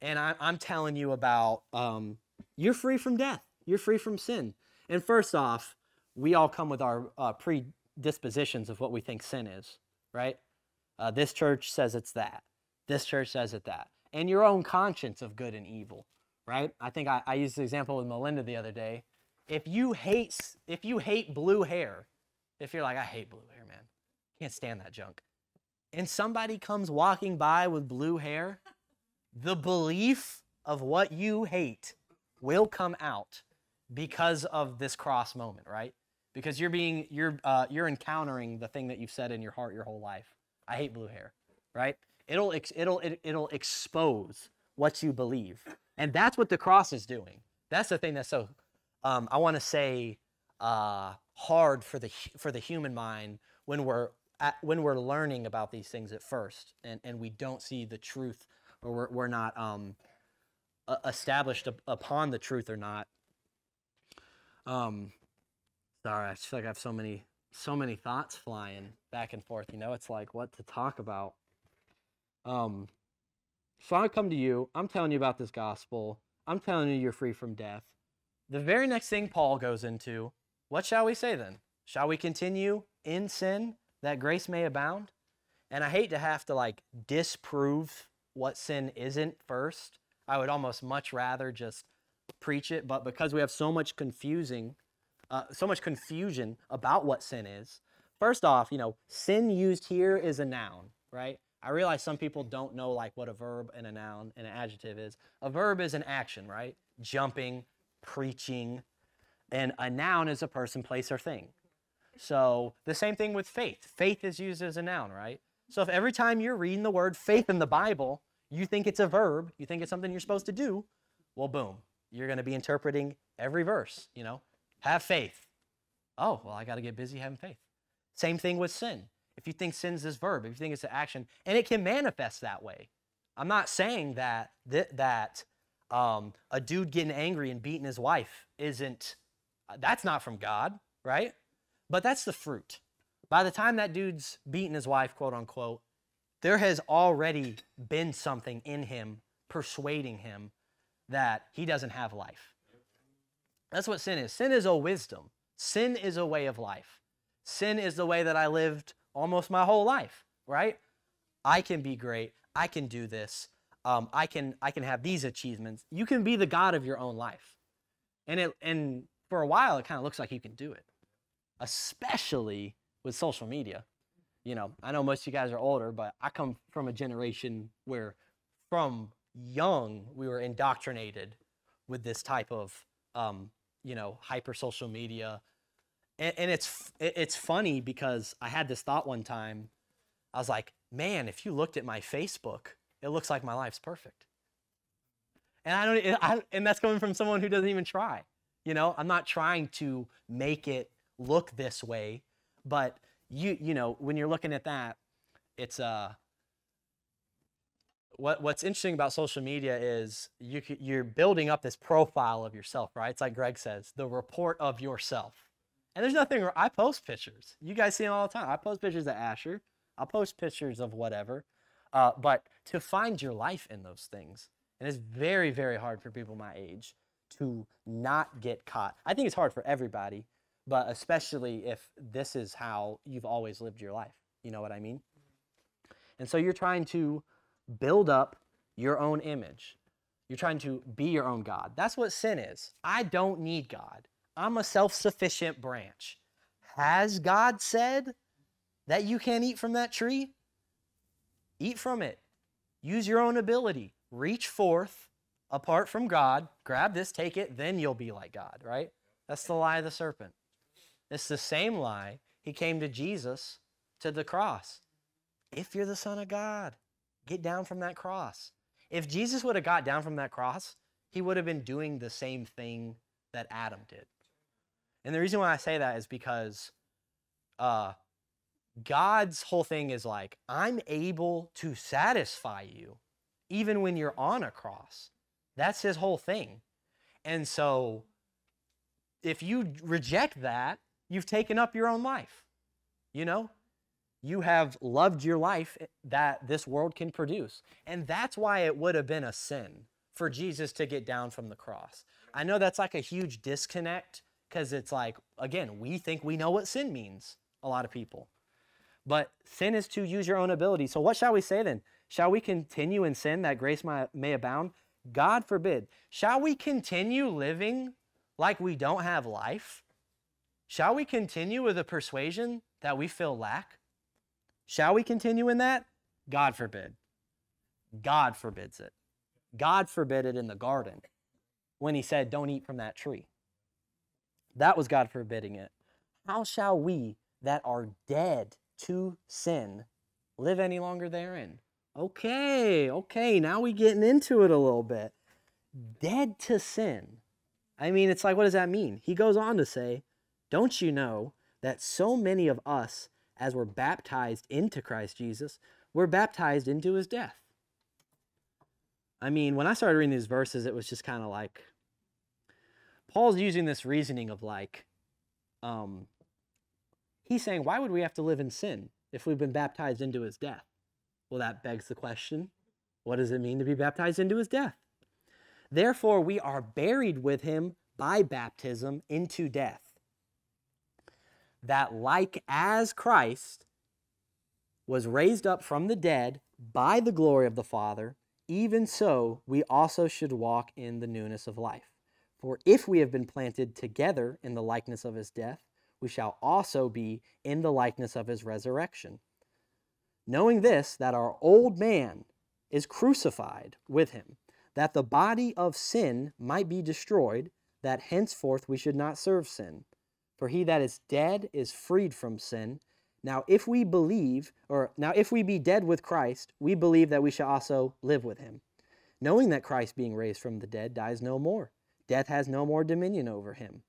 and I, am telling you about um, you're free from death. You're free from sin. And first off, we all come with our uh, predispositions of what we think sin is, right? Uh, this church says it's that. This church says it that. And your own conscience of good and evil, right? I think I, I used the example with Melinda the other day. If you hate if you hate blue hair, if you're like, I hate blue hair, man. Can't stand that junk. And somebody comes walking by with blue hair, the belief of what you hate will come out because of this cross moment, right? Because you're being you're uh, you're encountering the thing that you've said in your heart your whole life. I hate blue hair, right? It'll ex- it'll it, it'll expose what you believe, and that's what the cross is doing. That's the thing that's so um, I want to say uh, hard for the for the human mind when we're at, when we're learning about these things at first, and and we don't see the truth, or we're, we're not um, established upon the truth or not um, sorry, I feel like I have so many so many thoughts flying back and forth. You know, it's like what to talk about. Um, so I come to you. I'm telling you about this gospel. I'm telling you you're free from death. The very next thing Paul goes into, what shall we say then? Shall we continue in sin that grace may abound? And I hate to have to like disprove what sin isn't first. I would almost much rather just preach it, but because we have so much confusing, uh, so much confusion about what sin is. First off, you know, sin used here is a noun, right? I realize some people don't know like what a verb and a noun and an adjective is. A verb is an action, right? Jumping, preaching, and a noun is a person, place, or thing. So the same thing with faith. Faith is used as a noun, right? So if every time you're reading the word faith in the Bible, you think it's a verb, you think it's something you're supposed to do, well, boom, you're going to be interpreting every verse, you know? Have faith. Oh, well, I got to get busy having faith. Same thing with sin. If you think sin's this verb, if you think it's an action, and it can manifest that way. I'm not saying that th- that um, a dude getting angry and beating his wife isn't. Uh, that's not from God, right? But that's the fruit. By the time that dude's beaten his wife, quote unquote, there has already been something in him persuading him that he doesn't have life. That's what sin is. Sin is a wisdom. Sin is a way of life. Sin is the way that I lived almost my whole life, right? I can be great. I can do this. Um, I can I can have these achievements. You can be the god of your own life, and it and for a while it kind of looks like you can do it, especially with social media. You know, I know most of you guys are older, but I come from a generation where, from young, we were indoctrinated with this type of um, you know hyper social media, and, and it's it's funny because I had this thought one time. I was like, man, if you looked at my Facebook, it looks like my life's perfect. And I don't, I, and that's coming from someone who doesn't even try. You know, I'm not trying to make it look this way, but you, you know, when you're looking at that, it's uh, what what's interesting about social media is you you're building up this profile of yourself, right? It's like Greg says, the report of yourself. And there's nothing. I post pictures. You guys see them all the time. I post pictures of Asher. I'll post pictures of whatever. Uh, but to find your life in those things, and it's very, very hard for people my age to not get caught. I think it's hard for everybody, but especially if this is how you've always lived your life. You know what I mean? And so you're trying to build up your own image. You're trying to be your own God. That's what sin is. I don't need God. I'm a self sufficient branch. Has God said that you can't eat from that tree? Eat from it. Use your own ability. Reach forth apart from God, grab this, take it, then you'll be like God, right? That's the lie of the serpent. It's the same lie. He came to Jesus to the cross. If you're the Son of God, get down from that cross. If Jesus would have got down from that cross, he would have been doing the same thing that Adam did. And the reason why I say that is because uh, God's whole thing is like, I'm able to satisfy you even when you're on a cross. That's his whole thing. And so if you reject that, you've taken up your own life. You know, you have loved your life that this world can produce. And that's why it would have been a sin for Jesus to get down from the cross. I know that's like a huge disconnect because it's like, again, we think we know what sin means, a lot of people. But sin is to use your own ability. So, what shall we say then? Shall we continue in sin that grace may abound? God forbid. Shall we continue living like we don't have life? Shall we continue with a persuasion that we feel lack? Shall we continue in that? God forbid. God forbids it. God forbid it in the garden when he said, Don't eat from that tree. That was God forbidding it. How shall we that are dead to sin live any longer therein? Okay, okay, now we getting into it a little bit. Dead to sin. I mean, it's like, what does that mean? He goes on to say, Don't you know that so many of us, as were baptized into Christ Jesus, were baptized into his death? I mean, when I started reading these verses, it was just kind of like, Paul's using this reasoning of like, um, he's saying, why would we have to live in sin if we've been baptized into his death? Well, that begs the question what does it mean to be baptized into his death? Therefore, we are buried with him by baptism into death. That, like as Christ was raised up from the dead by the glory of the Father, even so we also should walk in the newness of life. For if we have been planted together in the likeness of his death, we shall also be in the likeness of his resurrection knowing this, that our old man is crucified with him, that the body of sin might be destroyed, that henceforth we should not serve sin. For he that is dead is freed from sin. Now, if we believe, or now if we be dead with Christ, we believe that we shall also live with him, knowing that Christ, being raised from the dead, dies no more. Death has no more dominion over him.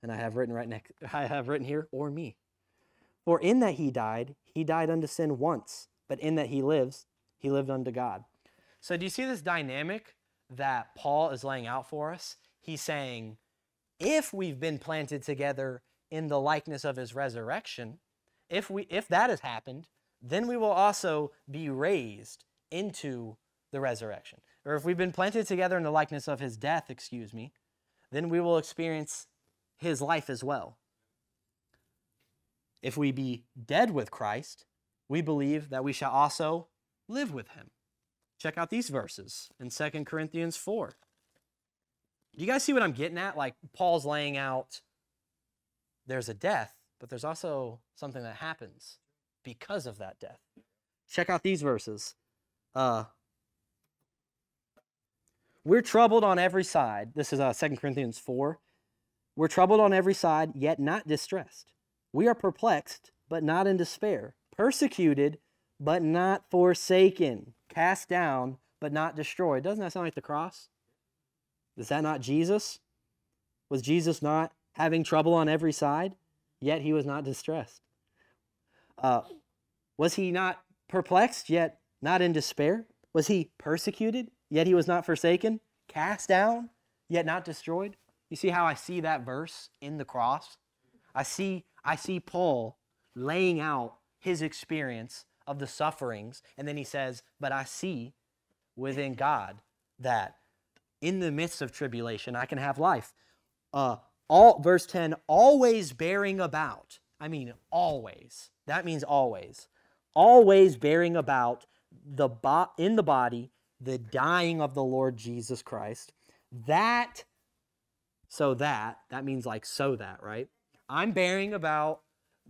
And I have written right next, I have written here, or me. For in that he died, he died unto sin once, but in that he lives, he lived unto God. So, do you see this dynamic that Paul is laying out for us? He's saying, if we've been planted together in the likeness of his resurrection, if we if that has happened, then we will also be raised into the resurrection. Or if we've been planted together in the likeness of his death, excuse me, then we will experience his life as well. If we be dead with Christ, we believe that we shall also live with him. Check out these verses in 2 Corinthians 4. Do you guys see what I'm getting at? Like Paul's laying out there's a death, but there's also something that happens because of that death. Check out these verses. Uh, we're troubled on every side. This is uh, 2 Corinthians 4. We're troubled on every side, yet not distressed. We are perplexed, but not in despair. Persecuted, but not forsaken. Cast down, but not destroyed. Doesn't that sound like the cross? Is that not Jesus? Was Jesus not having trouble on every side, yet he was not distressed? Uh, was he not perplexed, yet not in despair? Was he persecuted, yet he was not forsaken? Cast down, yet not destroyed? You see how I see that verse in the cross? I see, I see Paul laying out his experience of the sufferings, and then he says, But I see within God that in the midst of tribulation I can have life. Uh, all verse 10, always bearing about. I mean always. That means always. Always bearing about the bo- in the body the dying of the Lord Jesus Christ. That so that that means like so that, right? I'm bearing about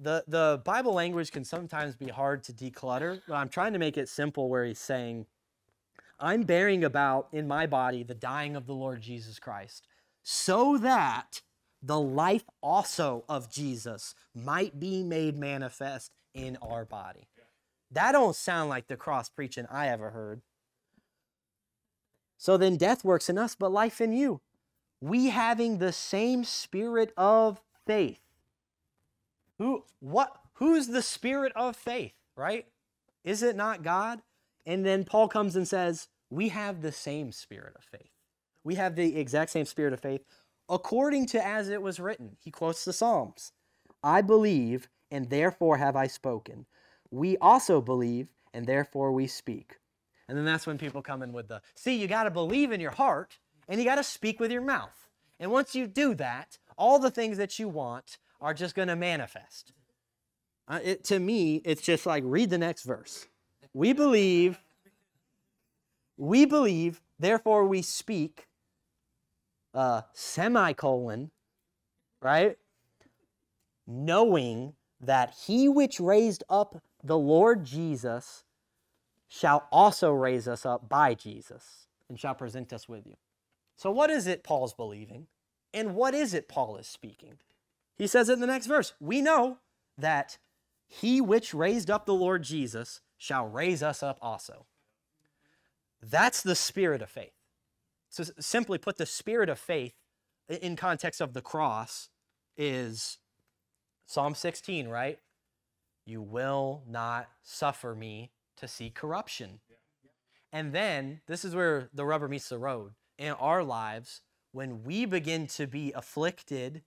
the the Bible language can sometimes be hard to declutter, but I'm trying to make it simple where he's saying I'm bearing about in my body the dying of the Lord Jesus Christ, so that the life also of Jesus might be made manifest in our body. That don't sound like the cross preaching I ever heard. So then death works in us, but life in you. We having the same spirit of faith. Who what who's the spirit of faith, right? Is it not God? And then Paul comes and says, We have the same spirit of faith. We have the exact same spirit of faith according to as it was written. He quotes the Psalms I believe, and therefore have I spoken. We also believe, and therefore we speak. And then that's when people come in with the see, you got to believe in your heart and you got to speak with your mouth. And once you do that, all the things that you want are just going to manifest. Uh, it, to me, it's just like read the next verse. We believe, we believe, therefore we speak, uh, semicolon, right? Knowing that he which raised up the Lord Jesus shall also raise us up by Jesus and shall present us with you. So, what is it Paul's believing? And what is it Paul is speaking? He says in the next verse, We know that he which raised up the Lord Jesus shall raise us up also. That's the spirit of faith. So, simply put, the spirit of faith in context of the cross is Psalm 16, right? You will not suffer me to see corruption. And then this is where the rubber meets the road. In our lives, when we begin to be afflicted,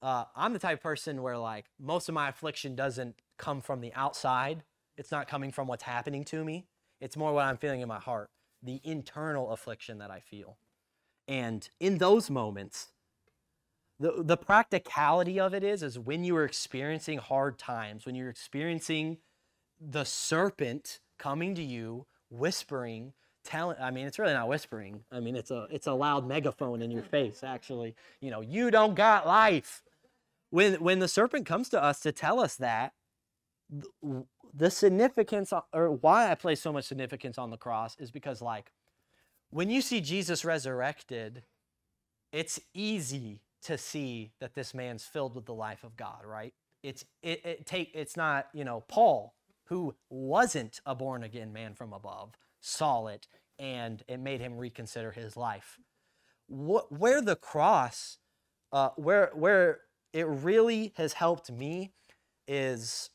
uh, I'm the type of person where like most of my affliction doesn't come from the outside. It's not coming from what's happening to me. It's more what I'm feeling in my heart, the internal affliction that I feel. And in those moments, the, the practicality of it is is when you are experiencing hard times when you're experiencing the serpent coming to you whispering telling i mean it's really not whispering. I mean it's a it's a loud megaphone in your face actually. You know you don't got life. When when the serpent comes to us to tell us that the significance or why I place so much significance on the cross is because like when you see Jesus resurrected, it's easy to see that this man's filled with the life of God, right? It's it, it take it's not, you know, Paul who wasn't a born again man from above, saw it and it made him reconsider his life. What where the cross uh where where it really has helped me is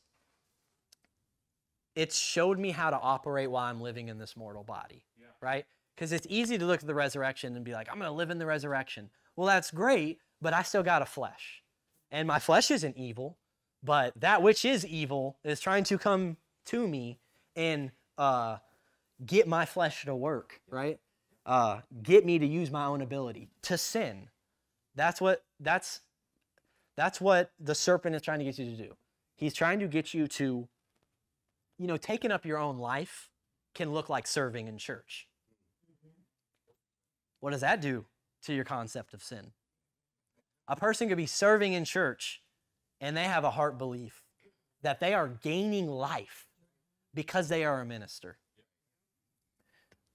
it showed me how to operate while I'm living in this mortal body, right? Because it's easy to look at the resurrection and be like, I'm going to live in the resurrection. Well, that's great, but I still got a flesh. And my flesh isn't evil, but that which is evil is trying to come to me and uh, get my flesh to work, right? Uh, get me to use my own ability to sin. That's what that's that's what the serpent is trying to get you to do. He's trying to get you to, you know, taking up your own life can look like serving in church. Mm-hmm. What does that do to your concept of sin? A person could be serving in church and they have a heart belief that they are gaining life because they are a minister.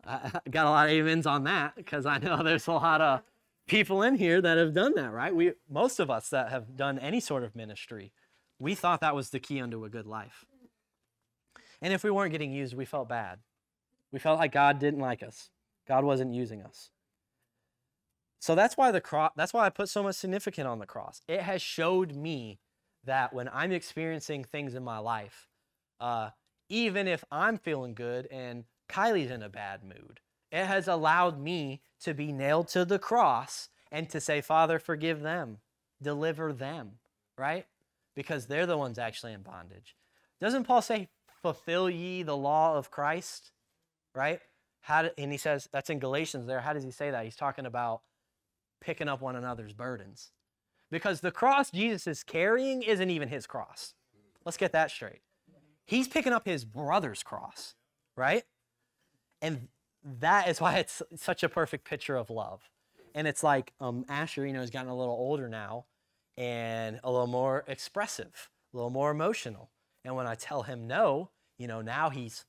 I I got a lot of amens on that because I know there's a lot of people in here that have done that, right? We most of us that have done any sort of ministry, we thought that was the key unto a good life. And if we weren't getting used, we felt bad. We felt like God didn't like us. God wasn't using us. So that's why the cross that's why I put so much significance on the cross. It has showed me that when I'm experiencing things in my life, uh, even if I'm feeling good and Kylie's in a bad mood, it has allowed me to be nailed to the cross and to say, Father, forgive them, deliver them, right? Because they're the ones actually in bondage. Doesn't Paul say, fulfill ye the law of Christ, right? How do, and he says, that's in Galatians there. How does he say that? He's talking about picking up one another's burdens. Because the cross Jesus is carrying isn't even his cross. Let's get that straight. He's picking up his brother's cross, right? And that is why it's such a perfect picture of love. And it's like um, Asher, you know, has gotten a little older now and a little more expressive, a little more emotional. And when I tell him no, you know, now he's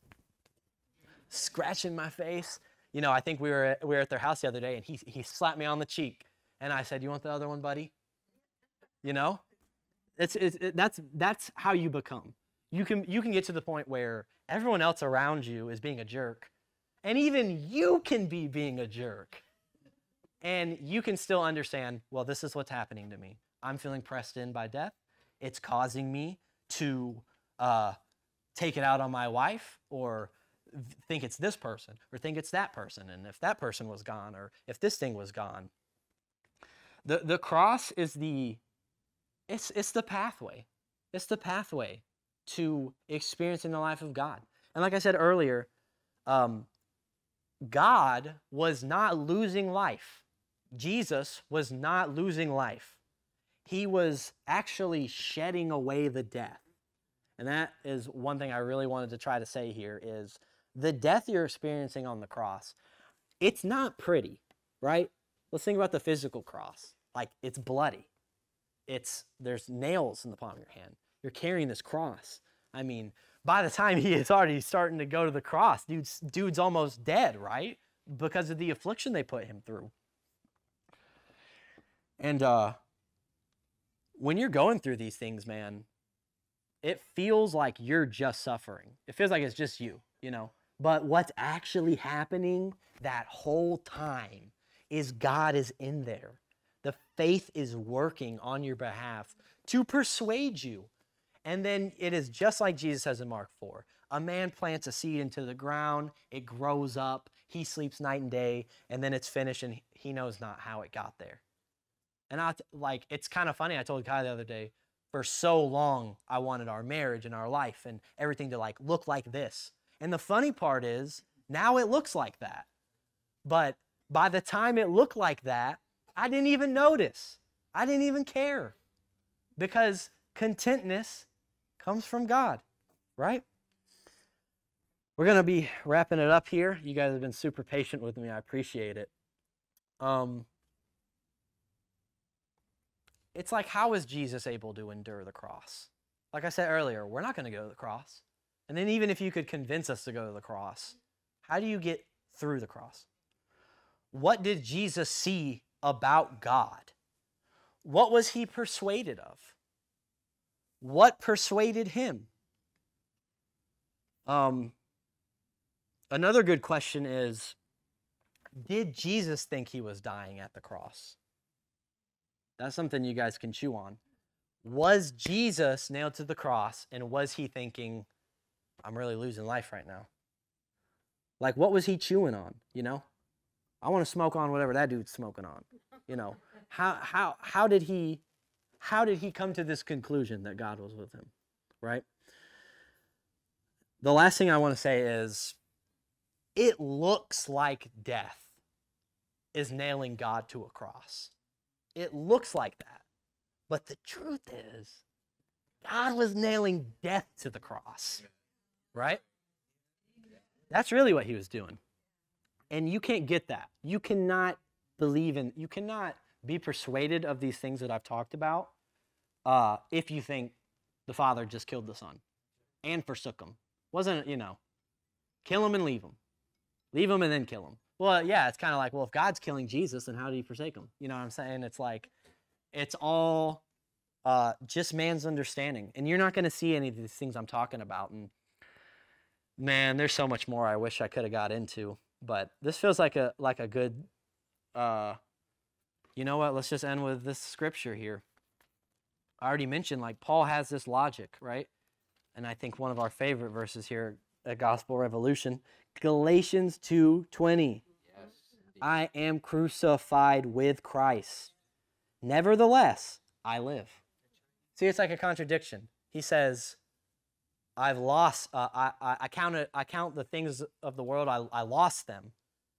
scratching my face. You know, I think we were at, we were at their house the other day and he, he slapped me on the cheek. And I said, You want the other one, buddy? You know? It's, it's, it, that's, that's how you become. You can, you can get to the point where everyone else around you is being a jerk and even you can be being a jerk. And you can still understand, well, this is what's happening to me. I'm feeling pressed in by death. It's causing me to uh, take it out on my wife or think it's this person or think it's that person. And if that person was gone or if this thing was gone. The, the cross is the, it's, it's the pathway. It's the pathway to experiencing the life of God. And like I said earlier, um, God was not losing life. Jesus was not losing life. He was actually shedding away the death. And that is one thing I really wanted to try to say here is the death you're experiencing on the cross, it's not pretty, right? Let's think about the physical cross. Like it's bloody. It's there's nails in the palm of your hand. You're carrying this cross. I mean, by the time he is already starting to go to the cross, dude's dude's almost dead, right? Because of the affliction they put him through. And uh when you're going through these things, man, it feels like you're just suffering. It feels like it's just you, you know. But what's actually happening that whole time is God is in there. The faith is working on your behalf to persuade you. And then it is just like Jesus says in Mark 4 a man plants a seed into the ground, it grows up, he sleeps night and day, and then it's finished and he knows not how it got there. And I like it's kind of funny. I told Kai the other day, for so long I wanted our marriage and our life and everything to like look like this. And the funny part is now it looks like that. But by the time it looked like that, I didn't even notice. I didn't even care. Because contentness comes from God, right? We're going to be wrapping it up here. You guys have been super patient with me. I appreciate it. Um, it's like, how is Jesus able to endure the cross? Like I said earlier, we're not going to go to the cross. And then, even if you could convince us to go to the cross, how do you get through the cross? What did Jesus see about God? What was he persuaded of? What persuaded him? Um, another good question is Did Jesus think he was dying at the cross? That's something you guys can chew on. Was Jesus nailed to the cross and was he thinking, I'm really losing life right now? Like, what was he chewing on? You know, I want to smoke on whatever that dude's smoking on. You know, <laughs> how how how did he how did he come to this conclusion that God was with him? Right. The last thing I want to say is, it looks like death is nailing God to a cross. It looks like that, but the truth is, God was nailing death to the cross. Right. That's really what he was doing. And you can't get that. You cannot believe in, you cannot be persuaded of these things that I've talked about uh, if you think the Father just killed the Son and forsook him. Wasn't, you know, kill him and leave him. Leave him and then kill him. Well, yeah, it's kind of like, well, if God's killing Jesus, then how do you forsake him? You know what I'm saying? It's like, it's all uh, just man's understanding. And you're not going to see any of these things I'm talking about. And man, there's so much more I wish I could have got into, but this feels like a like a good. Uh, you know what? Let's just end with this scripture here. I already mentioned like Paul has this logic, right? And I think one of our favorite verses here at Gospel Revolution, Galatians 2:20. I am crucified with Christ. Nevertheless, I live. See, it's like a contradiction. He says, I've lost, uh, I, I, I, count I count the things of the world, I, I lost them.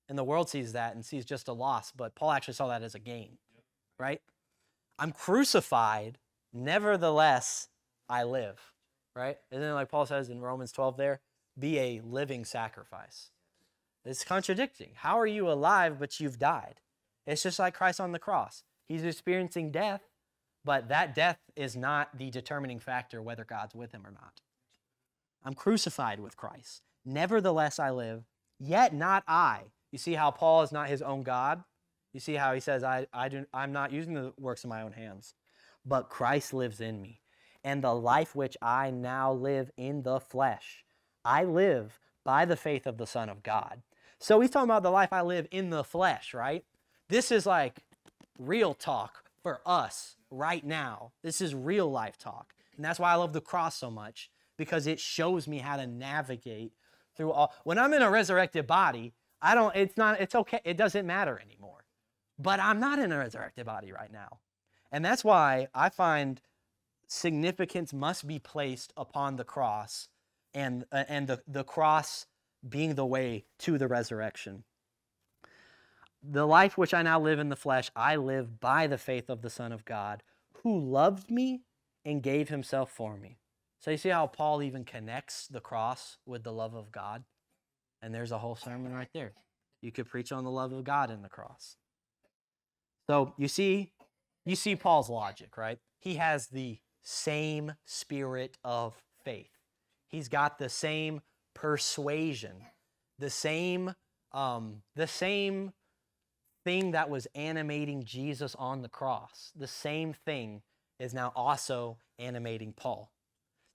And the world sees that and sees just a loss, but Paul actually saw that as a gain, right? I'm crucified, nevertheless, I live, right? Isn't it like Paul says in Romans 12 there? Be a living sacrifice. It's contradicting. How are you alive, but you've died? It's just like Christ on the cross. He's experiencing death, but that death is not the determining factor whether God's with him or not. I'm crucified with Christ. Nevertheless, I live, yet not I. You see how Paul is not his own God? You see how he says, I, I do, I'm not using the works of my own hands, but Christ lives in me. And the life which I now live in the flesh, I live by the faith of the Son of God. So he's talking about the life I live in the flesh, right? This is like real talk for us right now. This is real life talk. And that's why I love the cross so much because it shows me how to navigate through all. When I'm in a resurrected body, I don't, it's not, it's okay. It doesn't matter anymore. But I'm not in a resurrected body right now. And that's why I find significance must be placed upon the cross and, uh, and the, the cross being the way to the resurrection. The life which I now live in the flesh, I live by the faith of the Son of God, who loved me and gave himself for me. So you see how Paul even connects the cross with the love of God? And there's a whole sermon right there. You could preach on the love of God in the cross. So you see, you see Paul's logic, right? He has the same spirit of faith. He's got the same persuasion, the same, um, the same thing that was animating Jesus on the cross. The same thing is now also animating Paul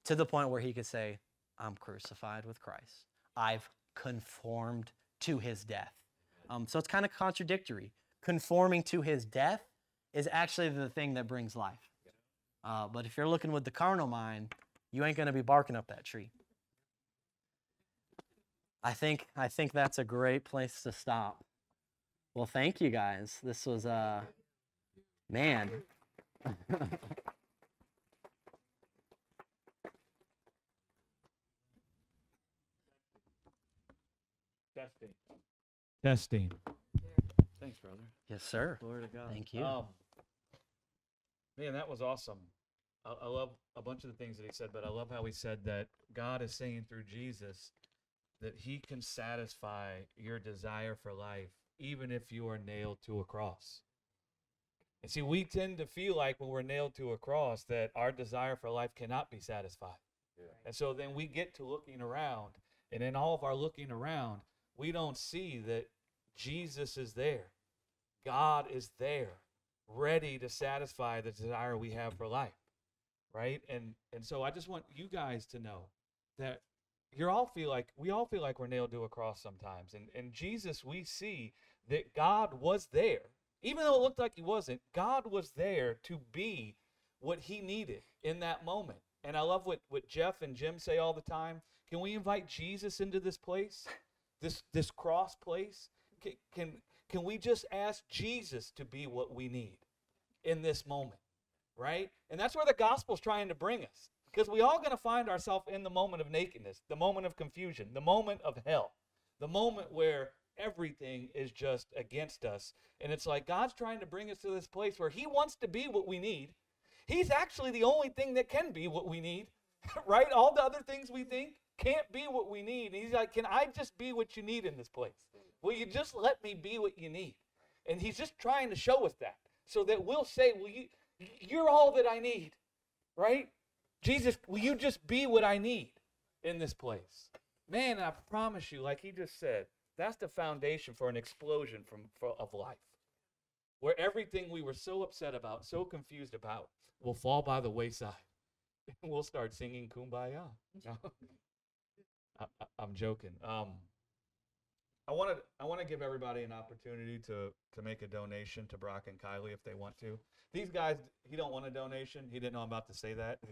to the point where he could say, I'm crucified with Christ. I've conformed to his death. Um, so it's kind of contradictory. Conforming to his death is actually the thing that brings life. Uh, but if you're looking with the carnal mind, you ain't going to be barking up that tree. I think I think that's a great place to stop. Well, thank you guys. This was uh man. Testing. Testing. Thanks, brother. yes, sir. Glory to God. Thank you. Um, man, that was awesome. I, I love a bunch of the things that he said, but I love how he said that God is saying through Jesus that he can satisfy your desire for life even if you are nailed to a cross. And see, we tend to feel like when we're nailed to a cross that our desire for life cannot be satisfied. Yeah. And so then we get to looking around, and in all of our looking around, we don't see that Jesus is there. God is there, ready to satisfy the desire we have for life. Right? And and so I just want you guys to know that you all feel like we all feel like we're nailed to a cross sometimes. And and Jesus, we see that God was there. Even though it looked like he wasn't, God was there to be what he needed in that moment. And I love what, what Jeff and Jim say all the time. Can we invite Jesus into this place? This this cross place? Can can, can we just ask Jesus to be what we need in this moment? Right? And that's where the gospel's trying to bring us. Because we all going to find ourselves in the moment of nakedness, the moment of confusion, the moment of hell, the moment where everything is just against us. And it's like God's trying to bring us to this place where He wants to be what we need. He's actually the only thing that can be what we need, <laughs> right? All the other things we think can't be what we need. And He's like, Can I just be what you need in this place? Will you just let me be what you need? And He's just trying to show us that so that we'll say, Well, you, you're all that I need, right? Jesus, will you just be what I need in this place? Man, I promise you, like he just said, that's the foundation for an explosion from for, of life, where everything we were so upset about, so confused about, will fall by the wayside, <laughs> and we'll start singing "Kumbaya." <laughs> I, I'm joking. Um, I want to I want to give everybody an opportunity to to make a donation to Brock and Kylie if they want to. These guys, he don't want a donation. He didn't know I'm about to say that. <laughs>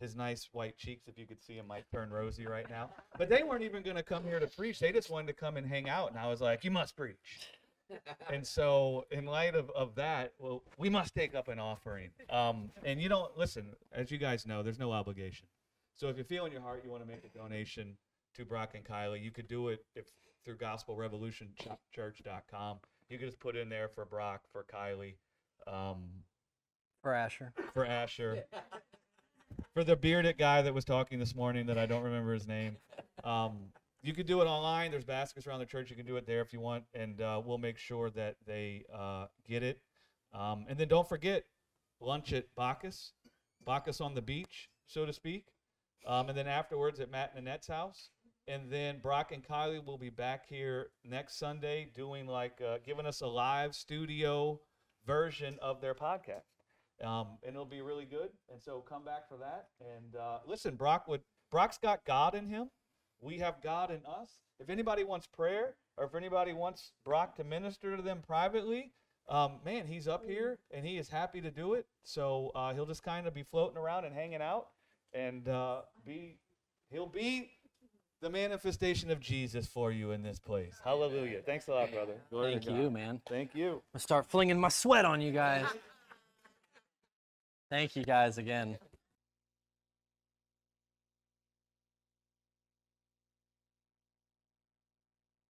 His, his nice white cheeks, if you could see him, might turn rosy right now. But they weren't even going to come here to preach. They just wanted to come and hang out. And I was like, you must preach. <laughs> and so, in light of, of that, well, we must take up an offering. Um, and you don't listen, as you guys know, there's no obligation. So if you feel in your heart you want to make a donation to Brock and Kylie, you could do it if through gospelrevolutionchurch.com. You could just put in there for Brock, for Kylie, um, For Asher. for Asher, <laughs> for the bearded guy that was talking this morning that I don't remember his name. Um, you can do it online. There's baskets around the church. You can do it there if you want, and uh, we'll make sure that they uh, get it. Um, and then don't forget lunch at Bacchus, Bacchus on the beach, so to speak. Um, and then afterwards at Matt and Annette's house. And then Brock and Kylie will be back here next Sunday doing like uh, giving us a live studio version of their podcast. Um, and it'll be really good. And so come back for that. And uh, listen, Brock would Brock's got God in him. We have God in us. If anybody wants prayer, or if anybody wants Brock to minister to them privately, um, man, he's up here and he is happy to do it. So uh, he'll just kind of be floating around and hanging out, and uh, be he'll be the manifestation of Jesus for you in this place. Hallelujah. Thanks a lot, brother. Glory Thank to God. you, man. Thank you. I'm start flinging my sweat on you guys. Thank you guys again.